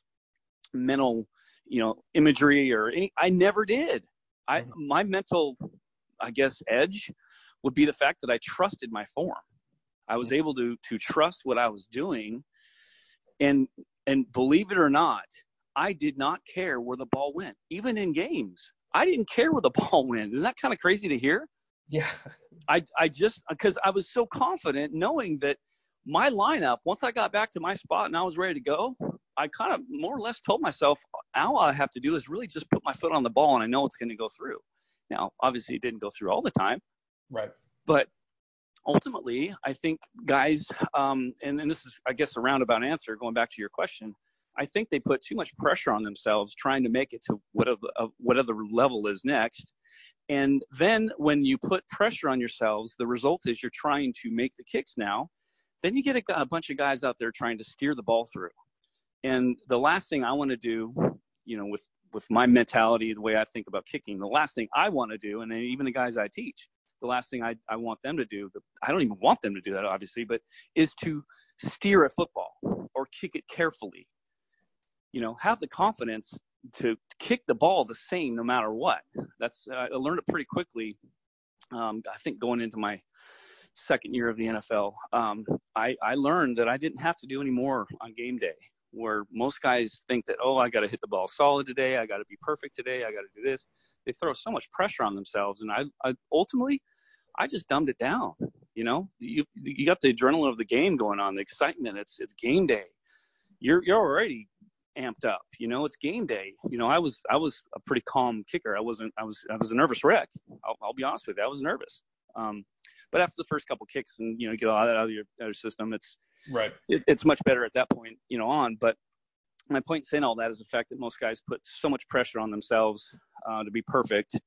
Speaker 2: mental, you know, imagery or any. I never did. I mm-hmm. my mental, I guess, edge would be the fact that I trusted my form. I was mm-hmm. able to to trust what I was doing, and and believe it or not, I did not care where the ball went, even in games. I didn't care where the ball went. Isn't that kind of crazy to hear?
Speaker 1: Yeah.
Speaker 2: I I just because I was so confident knowing that my lineup once I got back to my spot and I was ready to go, I kind of more or less told myself, all I have to do is really just put my foot on the ball and I know it's going to go through. Now, obviously, it didn't go through all the time.
Speaker 1: Right.
Speaker 2: But ultimately, I think guys, um, and, and this is, I guess, a roundabout answer going back to your question. I think they put too much pressure on themselves trying to make it to whatever, uh, whatever level is next. And then when you put pressure on yourselves, the result is you're trying to make the kicks now. Then you get a, a bunch of guys out there trying to steer the ball through. And the last thing I want to do, you know, with with my mentality, the way I think about kicking, the last thing I want to do, and even the guys I teach, the last thing I, I want them to do, the, I don't even want them to do that, obviously, but is to steer a football or kick it carefully. You know, have the confidence to kick the ball the same no matter what. That's I learned it pretty quickly. Um, I think going into my second year of the NFL, um, I, I learned that I didn't have to do any more on game day where most guys think that, oh, I got to hit the ball solid today. I got to be perfect today. I got to do this. They throw so much pressure on themselves. And I, I ultimately, I just dumbed it down. You know, you, you got the adrenaline of the game going on, the excitement. It's, it's game day. You're, you're already amped up. You know, it's game day. You know, I was, I was a pretty calm kicker. I wasn't, I was, I was a nervous wreck. I'll, I'll be honest with you. I was nervous. Um, but after the first couple kicks and you know get all that out of your, out of your system, it's
Speaker 1: right.
Speaker 2: It, it's much better at that point, you know, on. But my point in saying all that is the fact that most guys put so much pressure on themselves uh, to be perfect,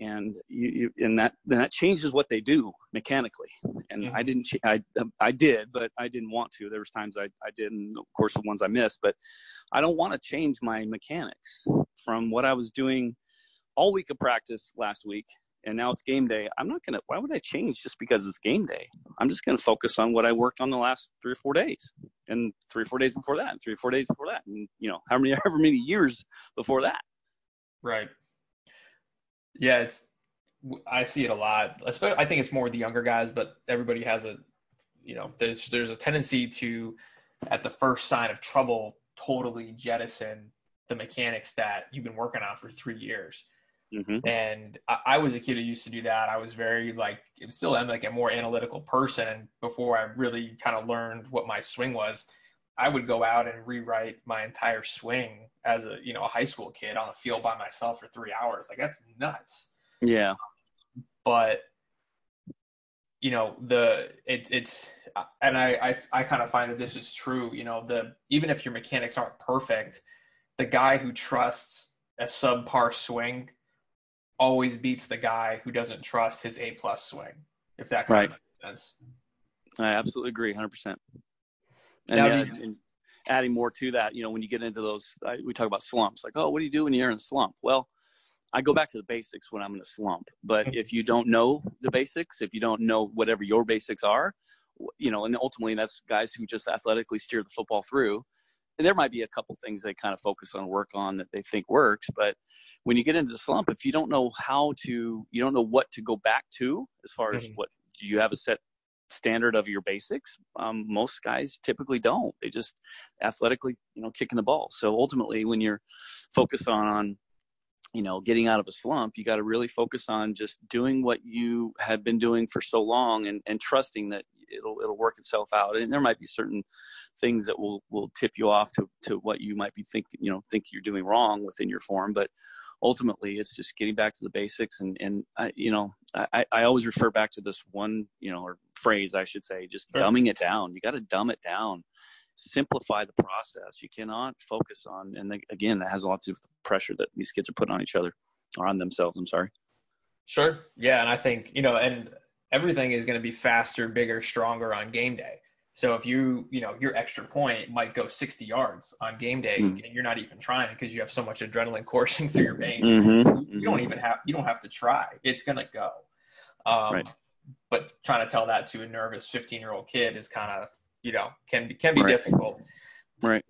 Speaker 2: and you, you and that then that changes what they do mechanically. And mm-hmm. I didn't, I I did, but I didn't want to. There was times I I did, and of course the ones I missed. But I don't want to change my mechanics from what I was doing all week of practice last week and now it's game day. I'm not gonna. Why would I change just because it's game day? I'm just gonna focus on what I worked on the last three or four days, and three or four days before that, and three or four days before that, and you know, how many, however many years before that.
Speaker 1: Right. Yeah, it's. I see it a lot. I think it's more the younger guys, but everybody has a, you know, there's there's a tendency to, at the first sign of trouble, totally jettison the mechanics that you've been working on for three years Mm-hmm. And I, I, was a kid who used to do that. I was very like, still am like a more analytical person. And before I really kind of learned what my swing was, I would go out and rewrite my entire swing as a you know a high school kid on the field by myself for three hours. Like that's nuts.
Speaker 2: Yeah.
Speaker 1: But you know the it's it's and I, I I kind of find that this is true. You know the even if your mechanics aren't perfect, the guy who trusts a subpar swing always beats the guy who doesn't trust his A plus swing. If that kind right. of makes sense.
Speaker 2: I absolutely agree, hundred percent. And, yeah, and adding more to that, you know, when you get into those, I, we talk about slumps. Like, oh, what do you do when you're in a slump? Well, I go back to the basics when I'm in a slump. But if you don't know the basics, if you don't know whatever your basics are, you know, and ultimately that's guys who just athletically steer the football through. And there might be a couple things they kind of focus on, work on that they think works, but when you get into the slump, if you don't know how to, you don't know what to go back to as far as mm-hmm. what do you have a set standard of your basics, um, most guys typically don't. They just athletically, you know, kicking the ball. So ultimately, when you're focused on, on you know, getting out of a slump, you got to really focus on just doing what you have been doing for so long and, and trusting that it'll it'll work itself out. And there might be certain things that will will tip you off to to what you might be thinking, you know, think you're doing wrong within your form, but ultimately it's just getting back to the basics. And and I, you know I, I always refer back to this one you know or phrase I should say just sure. dumbing it down. You got to dumb it down. Simplify the process. You cannot focus on and again that has a lot to do with the pressure that these kids are putting on each other or on themselves I'm sorry.
Speaker 1: Sure. Yeah and I think you know and everything is going to be faster bigger stronger on game day so if you, you know, your extra point might go 60 yards on game day mm-hmm. and you're not even trying because you have so much adrenaline coursing through your veins. Mm-hmm. You don't mm-hmm. even have, you don't have to try. It's going to go. Um, right. But trying to tell that to a nervous 15 year old kid is kind of, you know, can be, can be right. difficult.
Speaker 2: Right.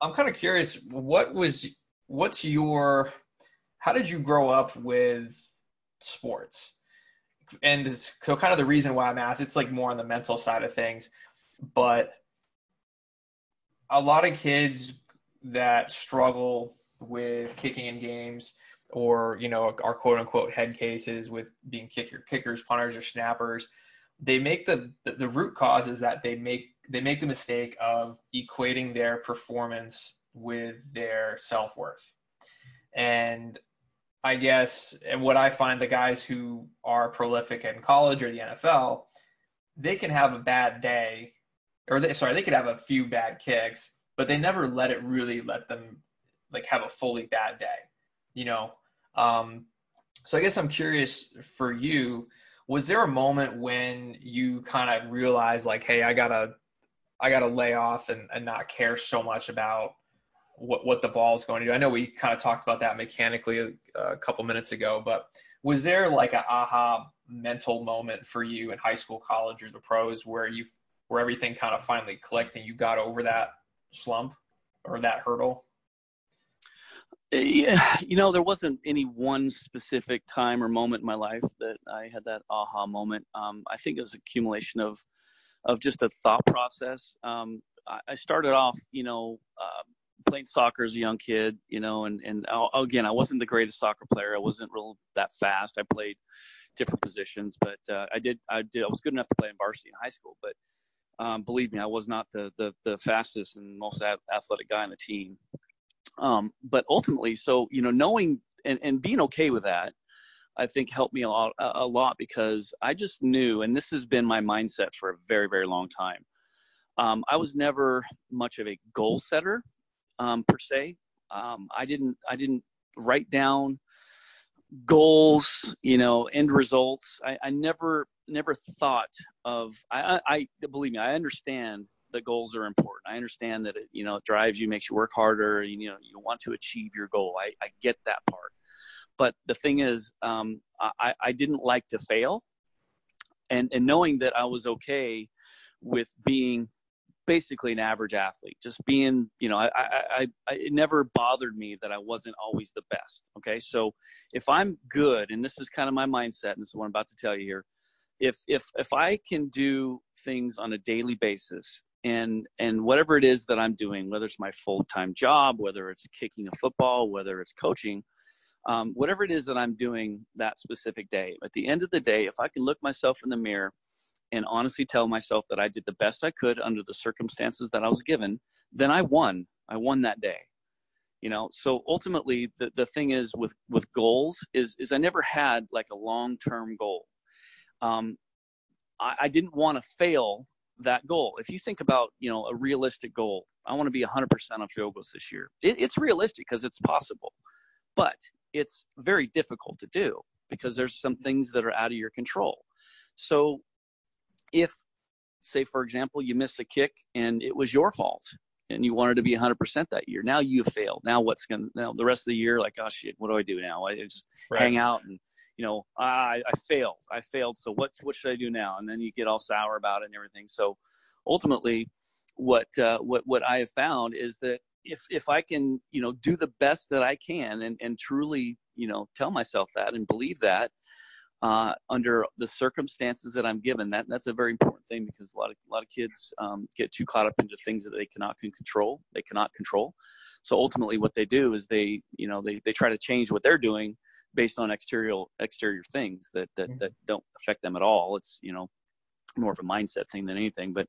Speaker 1: I'm kind of curious, what was, what's your, how did you grow up with sports? And so kind of the reason why I'm asked, it's like more on the mental side of things but a lot of kids that struggle with kicking in games or you know our quote unquote head cases with being kicker kickers punters or snappers they make the the root cause is that they make they make the mistake of equating their performance with their self-worth. And i guess and what i find the guys who are prolific in college or the nfl they can have a bad day or they, sorry, they could have a few bad kicks, but they never let it really let them like have a fully bad day, you know. Um, so I guess I'm curious for you, was there a moment when you kind of realized like, hey, I gotta, I gotta lay off and, and not care so much about what what the ball is going to do? I know we kind of talked about that mechanically a, a couple minutes ago, but was there like a aha mental moment for you in high school, college, or the pros where you where everything kind of finally clicked and you got over that slump or that hurdle?
Speaker 2: Yeah, you know, there wasn't any one specific time or moment in my life that I had that aha moment. Um, I think it was accumulation of of just a thought process. Um, I, I, started off, you know, uh, playing soccer as a young kid, you know, and and I'll, again, I wasn't the greatest soccer player. I wasn't real that fast. I played different positions, but uh, I did I did I was good enough to play in varsity in high school, but um, believe me, I was not the, the, the fastest and most athletic guy on the team. Um, but ultimately, so, you know, knowing and, and being okay with that, I think helped me a lot, a lot because I just knew, and this has been my mindset for a very, very long time. Um, I was never much of a goal setter um, per se. Um, I didn't, I didn't write down goals, you know, end results. I, I never never thought of. I, I believe me, I understand that goals are important. I understand that it you know it drives you, makes you work harder. You, you know, you want to achieve your goal. I, I get that part. But the thing is, um, I, I didn't like to fail, and and knowing that I was okay with being basically an average athlete. Just being, you know, I, I, I, it never bothered me that I wasn't always the best. Okay, so if I'm good, and this is kind of my mindset, and this is what I'm about to tell you here. If if if I can do things on a daily basis, and and whatever it is that I'm doing, whether it's my full time job, whether it's kicking a football, whether it's coaching. Um, whatever it is that I'm doing that specific day, at the end of the day, if I can look myself in the mirror and honestly tell myself that I did the best I could under the circumstances that I was given, then I won. I won that day. You know, so ultimately the, the thing is with, with goals is, is I never had like a long-term goal. Um, I, I didn't want to fail that goal. If you think about, you know, a realistic goal, I want to be 100% on field goals this year. It, it's realistic because it's possible, but it's very difficult to do because there's some things that are out of your control. So if say for example you miss a kick and it was your fault and you wanted to be 100% that year now you failed. Now what's going to now the rest of the year like oh shit what do i do now? I just right. hang out and you know I, I failed i failed. So what what should i do now? And then you get all sour about it and everything. So ultimately what uh, what what i have found is that if if i can you know do the best that i can and and truly you know tell myself that and believe that uh, under the circumstances that I'm given. That that's a very important thing because a lot of a lot of kids um, get too caught up into things that they cannot can control. They cannot control. So ultimately, what they do is they you know they they try to change what they're doing based on exterior exterior things that that, mm-hmm. that don't affect them at all. It's you know more of a mindset thing than anything. But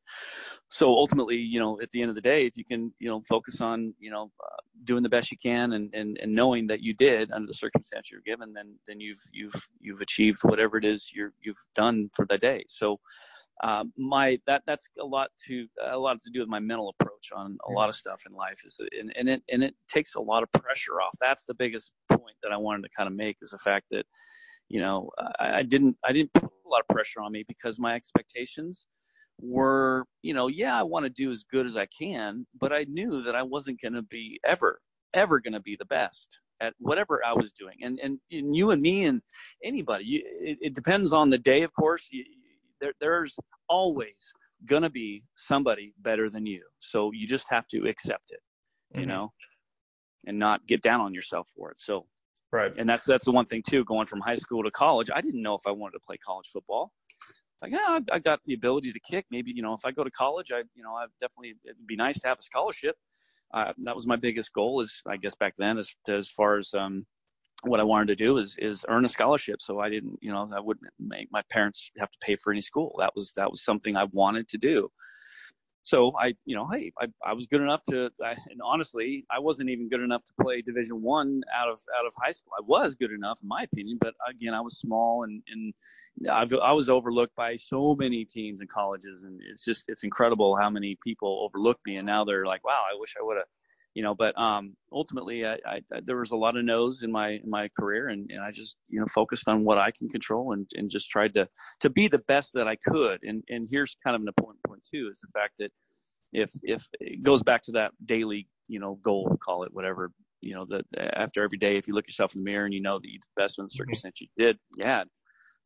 Speaker 2: so ultimately, you know, at the end of the day, if you can, you know, focus on, you know, uh, doing the best you can and, and, and knowing that you did under the circumstance you're given, then, then you've, you've, you've achieved whatever it is you're, you've done for the day. So, uh, my that that's a lot to a lot to do with my mental approach on a lot of stuff in life is and, and it and it takes a lot of pressure off that's the biggest point that i wanted to kind of make is the fact that you know I, I didn't i didn't put a lot of pressure on me because my expectations were you know yeah i want to do as good as i can but i knew that i wasn't going to be ever ever going to be the best at whatever i was doing. And and, and you and me and anybody you, it, it, depends on the day of course. You, there, there's always going to be somebody better than you. So you just have to accept it you mm-hmm. know and not get down on yourself for it. So
Speaker 1: Right.
Speaker 2: And that's that's the one thing too. Going from high school to college, I didn't know if I wanted to play college football. Like, yeah, I got the ability to kick. Maybe you know, if I go to college, I you know, I definitely it'd be nice to have a scholarship. Uh, that was my biggest goal. Is I guess back then, as as far as um, what I wanted to do is is earn a scholarship. So I didn't, you know, I wouldn't make my parents have to pay for any school. That was that was something I wanted to do so I, you know, hey, I, I was good enough to, I, and honestly, I wasn't even good enough to play Division One out of out of high school. I was good enough, in my opinion, but again, I was small, and and I've, I was overlooked by so many teams and colleges, and it's just it's incredible how many people overlooked me, and now they're like, wow, I wish I would have you know but um ultimately I, I, there was a lot of no's in my in my career and, and i just you know focused on what i can control and and just tried to to be the best that i could and and here's kind of an important point too is the fact that if if it goes back to that daily you know goal call it whatever you know that after every day if you look yourself in the mirror and you know that you did the best in the mm-hmm. circumstance you did had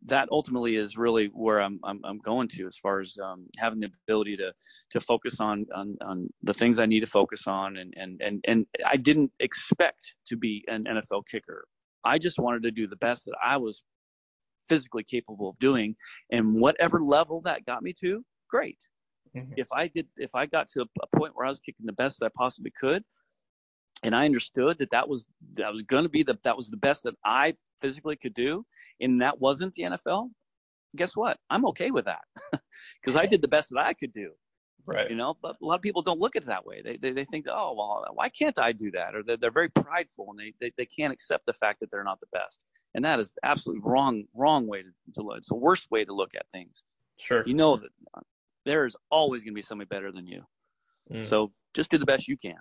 Speaker 2: that ultimately is really where I'm I'm, I'm going to as far as um, having the ability to to focus on, on on the things I need to focus on and and and and I didn't expect to be an NFL kicker. I just wanted to do the best that I was physically capable of doing, and whatever level that got me to, great. Mm-hmm. If I did, if I got to a, point where I was kicking the best that I possibly could, and I understood that that was that was going to be the that was the best that I physically could do, and that wasn't the NFL, guess what? I'm okay with that because I did the best that I could do.
Speaker 1: Right.
Speaker 2: You know, but a lot of people don't look at it that way. They they, they think, oh well, why can't I do that? Or they're, they're very prideful and they, they they can't accept the fact that they're not the best. And that is absolutely wrong wrong way to, to look. It's the worst way to look at things.
Speaker 1: Sure.
Speaker 2: You know that there is always going to be somebody better than you. Mm. So just do the best you can.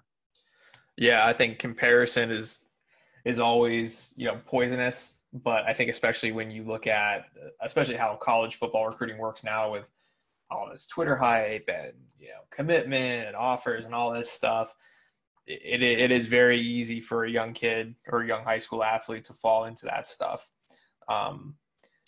Speaker 1: Yeah, I think comparison is is always you know poisonous. But I think especially when you look at especially how college football recruiting works now with all this Twitter hype and you know commitment and offers and all this stuff, it it is very easy for a young kid or a young high school athlete to fall into that stuff. Um,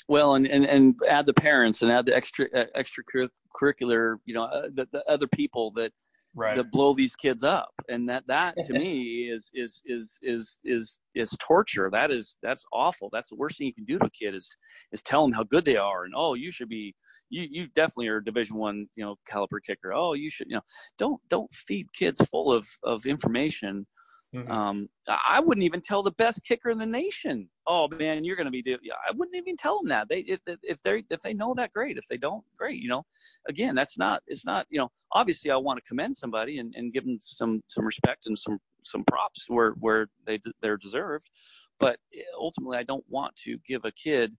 Speaker 2: well, and, and, and add the parents and add the extra extracurricular, you know, uh, the, the other people that
Speaker 1: right.
Speaker 2: that blow these kids up. And that that to me is is is is is is torture. That is that's awful. That's the worst thing you can do to a kid is is tell them how good they are and oh you should be you you definitely are a division one you know caliber kicker. Oh you should you know. Don't don't feed kids full of of information Mm-hmm. Um, I wouldn't even tell the best kicker in the nation. Oh man, you're going to be. Do-. I wouldn't even tell them that. They if if they if they know that, great. If they don't, great. You know, again, that's not. It's not. You know, obviously, I want to commend somebody and, and give them some some respect and some some props where where they they're deserved. But eh, ultimately, I don't want to give a kid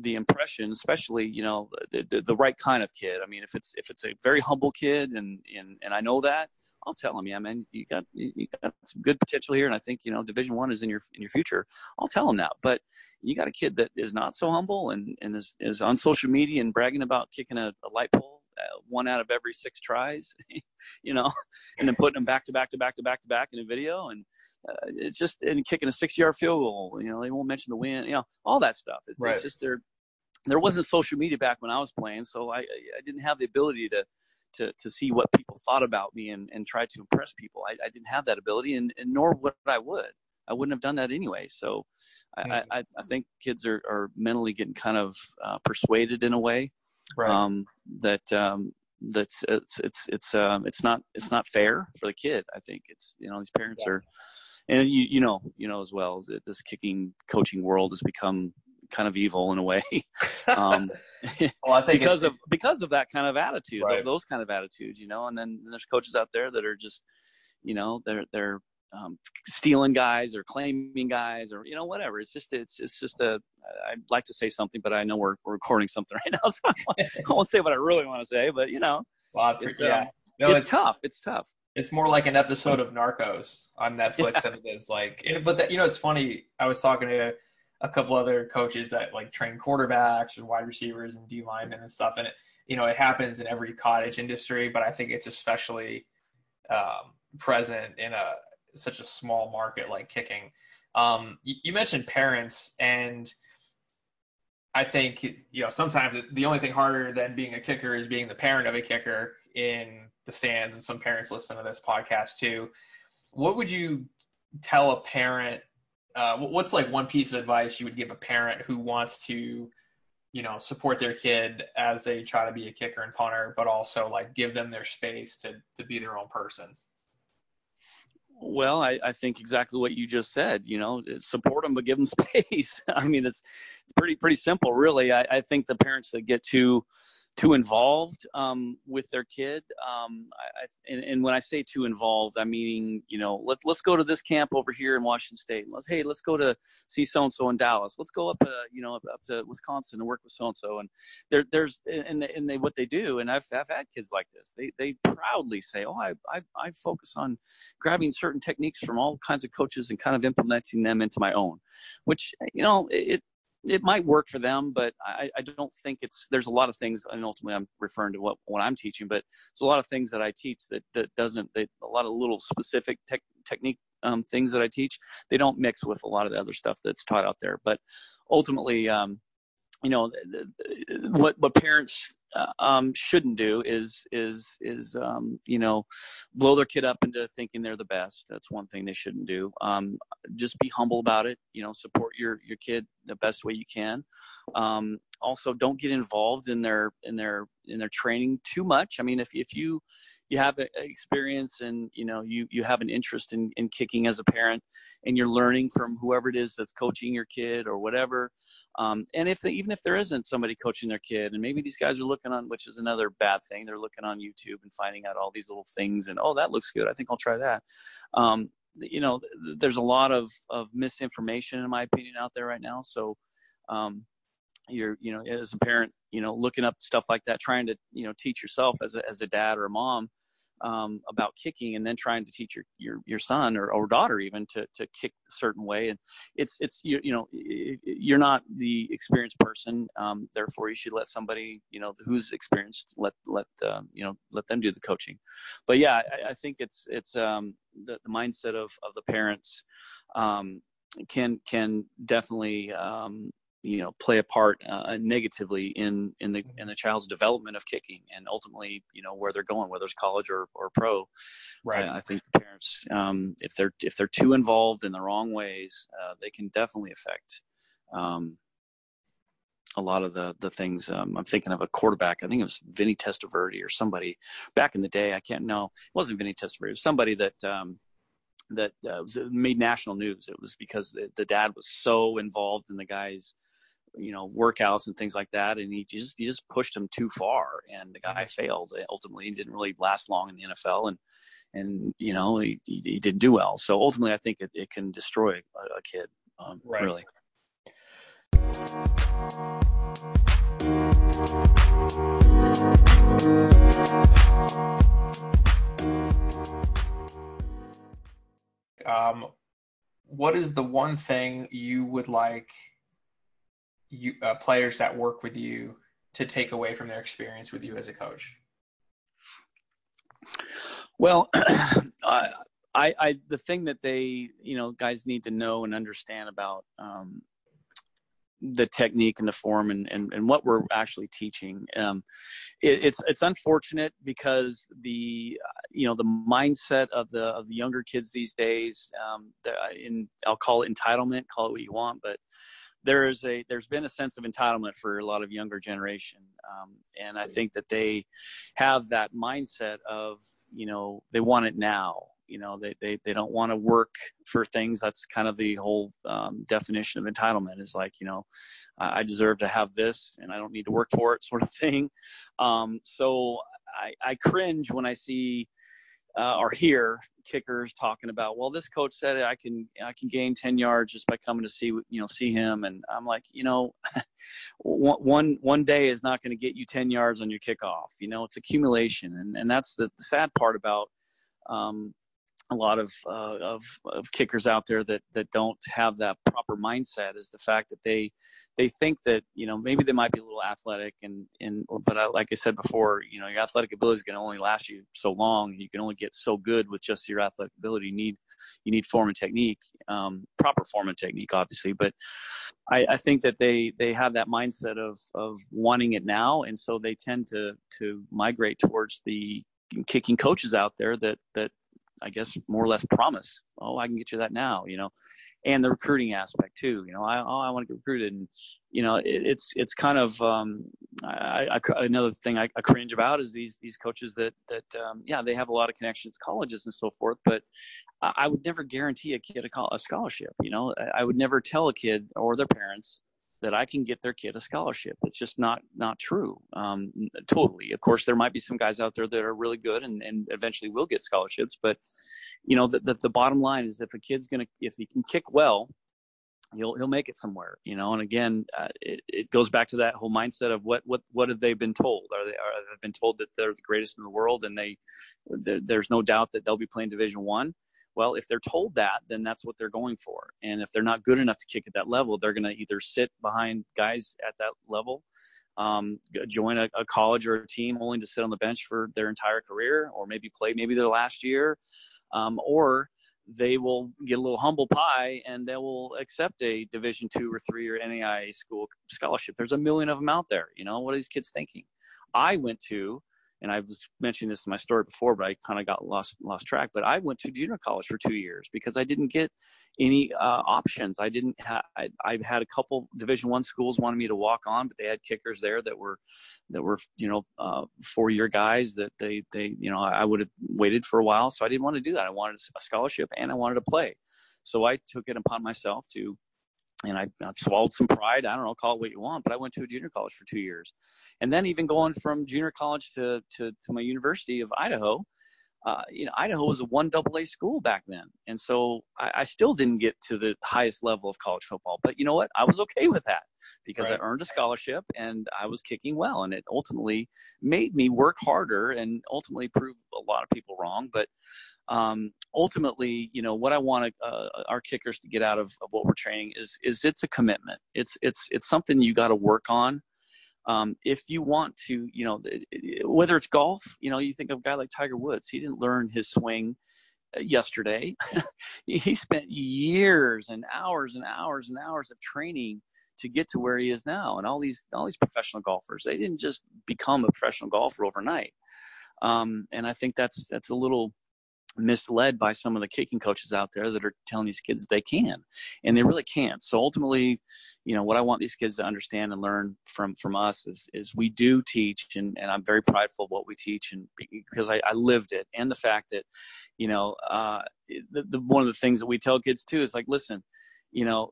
Speaker 2: the impression, especially you know the, the, the right kind of kid. I mean, if it's if it's a very humble kid and and and I know that, I'll tell him, yeah, man, you got you got some good potential here, and I think you know Division One is in your in your future. I'll tell him that. But you got a kid that is not so humble and and is is on social media and bragging about kicking a, a light pole uh, one out of every six tries, you know, and then putting them back to back to back to back to back in a video, and uh, it's just and kicking a six yard field goal. You know, they won't mention the win. You know, all that stuff. It's, right. it's just there. There wasn't social media back when I was playing, so I I didn't have the ability to to to see what people thought about me and and try to impress people. I, I didn't have that ability, and, and nor would I would. I wouldn't have done that anyway. So. I, I, I think kids are, are mentally getting kind of uh, persuaded in a way
Speaker 1: right.
Speaker 2: um, that um, that's it's it's it's um, it's not it's not fair for the kid. I think it's you know these parents yeah. are, and you you know you know as well that this kicking coaching world has become kind of evil in a way. um, well, I think because of because of that kind of attitude, right. those kind of attitudes, you know. And then there's coaches out there that are just, you know, they're they're um, stealing guys or claiming guys or you know whatever. It's just it's it's just a. I'd like to say something, but I know we're, we're recording something right now, so I won't say what I really want to say. But you know,
Speaker 1: well,
Speaker 2: it's,
Speaker 1: yeah,
Speaker 2: um, no, it's, it's, tough. It's tough.
Speaker 1: It's more like an episode of Narcos on Netflix yeah. than it is like. But that, you know, it's funny. I was talking to a couple other coaches that like train quarterbacks and wide receivers and D linemen and stuff, and it you know it happens in every cottage industry, but I think it's especially um, present in a such a small market like kicking. Um, you, you mentioned parents, and I think you know sometimes the only thing harder than being a kicker is being the parent of a kicker in the stands, and some parents listen to this podcast too. What would you tell a parent? Uh, what's like one piece of advice you would give a parent who wants to, you know, support their kid as they try to be a kicker and punter, but also like give them their space to to be their own person?
Speaker 2: Well, I, I, think exactly what you just said. You know, support them, but give them space. I mean, it's it's pretty pretty simple, really. I, I think the parents that get too too involved um, with their kid. Um, I, and, and, when I say too involved, I mean you know let's let's go to this camp over here in Washington State. Let's hey let's go to see so and so in Dallas. Let's go up uh, you know up, up, to Wisconsin and work with so and so. And there there's and and they what they do. And I've I've had kids like this. They they proudly say, oh I I, I focus on grabbing certain techniques from all kinds of coaches and kind of implementing them into my own, which you know it it might work for them, but I, I, don't think it's. There's a lot of things, and ultimately, I'm referring to what what I'm teaching. But there's a lot of things that I teach that that doesn't. They, a lot of little specific tech, technique um, things that I teach. They don't mix with a lot of the other stuff that's taught out there. But ultimately, um, you know, what what parents um, shouldn't do is is is um, you know blow their kid up into thinking they're the best. That's one thing they shouldn't do. Um, just be humble about it. You know, support your your kid the best way you can. Um, also, don't get involved in their in their in their training too much. I mean, if if you you have experience and you know you you have an interest in in kicking as a parent, and you're learning from whoever it is that's coaching your kid or whatever. Um, and if they, even if there isn't somebody coaching their kid, and maybe these guys are looking on, which is another bad thing, they're looking on YouTube and finding out all these little things, and oh, that looks good. I think I'll try that. Um, you know, there's a lot of of misinformation, in my opinion, out there right now. So, um, you're, you know, as a parent, you know, looking up stuff like that, trying to, you know, teach yourself as a as a dad or a mom um, about kicking and then trying to teach your, your, your son or, or daughter even to, to kick a certain way. And it's, it's, you, you know, you're not the experienced person. Um, therefore you should let somebody, you know, who's experienced, let, let, uh, you know, let them do the coaching. But yeah, I, I think it's, it's, um, the, the mindset of, of the parents, um, can, can definitely, um, you know play a part uh, negatively in in the in the child's development of kicking and ultimately you know where they're going whether it's college or, or pro.
Speaker 1: Right.
Speaker 2: I, I think parents um, if they're if they're too involved in the wrong ways uh, they can definitely affect um, a lot of the the things. Um, I'm thinking of a quarterback. I think it was Vinny Testaverde or somebody back in the day. I can't know it wasn't Vinny Testaverde. It was somebody that um, that uh, was, made national news. It was because the, the, dad was so involved in the guy's you know workouts and things like that and he just he just pushed him too far and the guy failed ultimately he didn't really last long in the NFL and and you know he, he, he didn't do well. So ultimately I think it, it can destroy a, a kid um, right. really.
Speaker 1: Um, what is the one thing you would like you uh, players that work with you to take away from their experience with you as a coach?
Speaker 2: Well, I, I, the thing that they, you know, guys need to know and understand about um, the technique and the form and, and, and what we're actually teaching. Um, it, it's it's unfortunate because the you know the mindset of the of the younger kids these days. Um, in I'll call it entitlement, call it what you want, but there is a there's been a sense of entitlement for a lot of younger generation, um, and I think that they have that mindset of you know they want it now. You know they they, they don't want to work for things. That's kind of the whole um, definition of entitlement is like you know i deserve to have this and i don't need to work for it sort of thing. Um, so I, I cringe when i see uh, hear kickers talking about well this coach said i can i can gain 10 yards just by coming to see you know see him. And i'm like you know one one day is not going to get you 10 yards on your kickoff. You know it's accumulation. And and that's the sad part about um, a lot of, uh, of, of kickers out there that that don't have that proper mindset is the fact that they they think that you know maybe they might be a little athletic and and but I, like I said before you know your athletic ability is going to only last you so long. You can only get so good with just your athletic ability. You need you need form and technique um, proper form and technique obviously but I, I think that they they have that mindset of of wanting it now and so they tend to to migrate towards the kicking coaches out there that that I guess more or less promise. Oh, I can get you that now, you know, and the recruiting aspect too. You know, I oh I want to get recruited, and you know it, it's it's kind of um, I, I, another thing I, I, cringe about is these these coaches that that um, yeah they have a lot of connections, colleges and so forth, but I, would never guarantee a kid a, a scholarship. You know, I would never tell a kid or their parents that I can get their kid a scholarship. It's just not not true. Um, totally. Of course, there might be some guys out there that are really good and, and eventually will get scholarships. But you know, the, the, the bottom line is if a kid's gonna if he can kick well, he'll he'll make it somewhere. You know. And again, uh, it, it goes back to that whole mindset of what what what have they been told? Are they are they been told that they're the greatest in the world and they there's no doubt that they'll be playing Division One well, if they're told that, then that's what they're going for. And if they're not good enough to kick at that level, they're going to either sit behind guys at that level, um, join a, a, college or a team only to sit on the bench for their entire career, or maybe play maybe their last year, um, or they will get a little humble pie and they will accept a division two or three or NAIA school scholarship. There's a million of them out there. You know, what are these kids thinking? I went to and I was mentioning this in my story before, but I kind of got lost lost track. But I went to junior college for two years because I didn't get any uh, options. I didn't have. I, I had a couple Division One schools wanted me to walk on, but they had kickers there that were that were you know uh, four year guys that they they you know I would have waited for a while, so I didn't want to do that. I wanted a scholarship and I wanted to play, so I took it upon myself to and I, I, swallowed some pride. I don't know, call it what you want, but I went to a junior college for two years, and then even going from junior college to to, to my University of Idaho. Uh, you know, Idaho was a one double A school back then, and so I, I, still didn't get to the highest level of college football. But you know what? I was okay with that because right. I earned a scholarship and I was kicking well, and it ultimately made me work harder and ultimately prove a lot of people wrong. But um, ultimately, you know, what I want uh, our kickers to get out of, of what we're training is is it's a commitment. It's it's it's something you got to work on. Um, if you want to, you know, whether it's golf, you know, you think of a guy like Tiger Woods. He didn't learn his swing uh, yesterday. he spent years and hours and hours and hours of training to get to where he is now. And all these all these professional golfers, they didn't just become a professional golfer overnight. Um, and I think that's that's a little misled by some of the kicking coaches out there that are telling these kids they can and they really can't. So ultimately you know what i want these kids to understand and learn from from us is is we do teach and, and i'm very prideful of what we teach and because I, I lived it. And the fact that you know uh, the, the one of the things that we tell kids too is like listen you know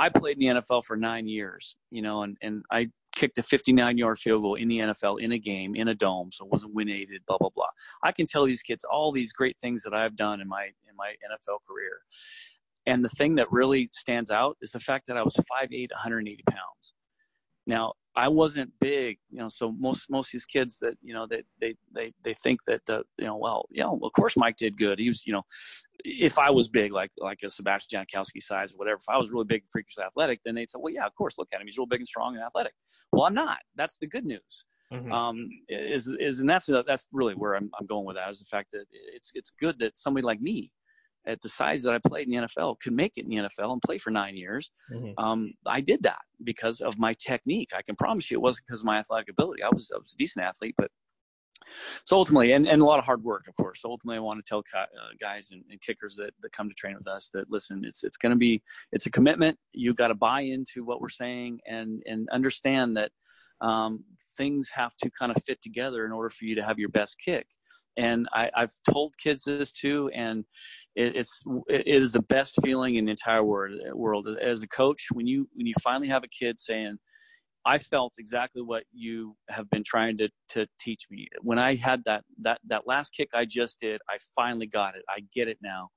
Speaker 2: I played in the NFL for nine years, you know, and, and I kicked a 59 yard field goal in the NFL in a game in a dome, so it wasn't win aided, blah blah blah. I can tell these kids all these great things that I've done in my in my NFL career. And the thing that really stands out is the fact that I was 5'8", 180 pounds. Now, I wasn't big, you know, so most most of these kids that you know they they they they think that the you know well you know of course Mike did good. He was you know if I was big like like a Sebastian Janikowski size or whatever, if I was really big, and freakishly athletic, then they'd say, well yeah, of course, look at him, he's real big and strong and athletic. Well, I'm not. That's the good news. Mm-hmm. Um, is is and that's that's really where I'm I'm going with that is the fact that it's it's good that somebody like me at the size that I played in the NFL could make it in the NFL and play for nine years. Mm-hmm. Um, I did that because of my technique. I can promise you it wasn't because of my athletic ability. I was, I was a decent athlete, but so ultimately, and, and a lot of hard work, of course. Ultimately, I want to tell uh, guys and, and, kickers that, that come to train with us that listen, it's it's going to be it's a commitment. You got to buy into what we're saying and and understand that um, things have to kind of fit together in order for you to have your best kick. And I, have told kids this too, and it, it's it is the best feeling in the entire world. World as a coach when you when you finally have a kid saying I felt exactly what you have been trying to to teach me. When I had that that that last kick I just did, I finally got it. I get it now.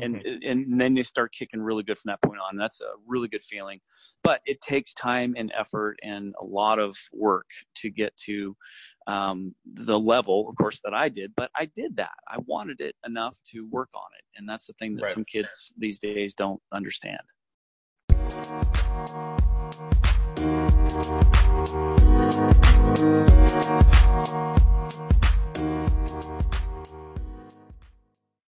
Speaker 2: And mm-hmm. and then they start kicking really good from that point on. That's a really good feeling. But it takes time and effort and a lot of work to get to um, the level, of course, that I did. But I did that. I wanted it enough to work on it, and that's the thing that right. some kids these days don't understand.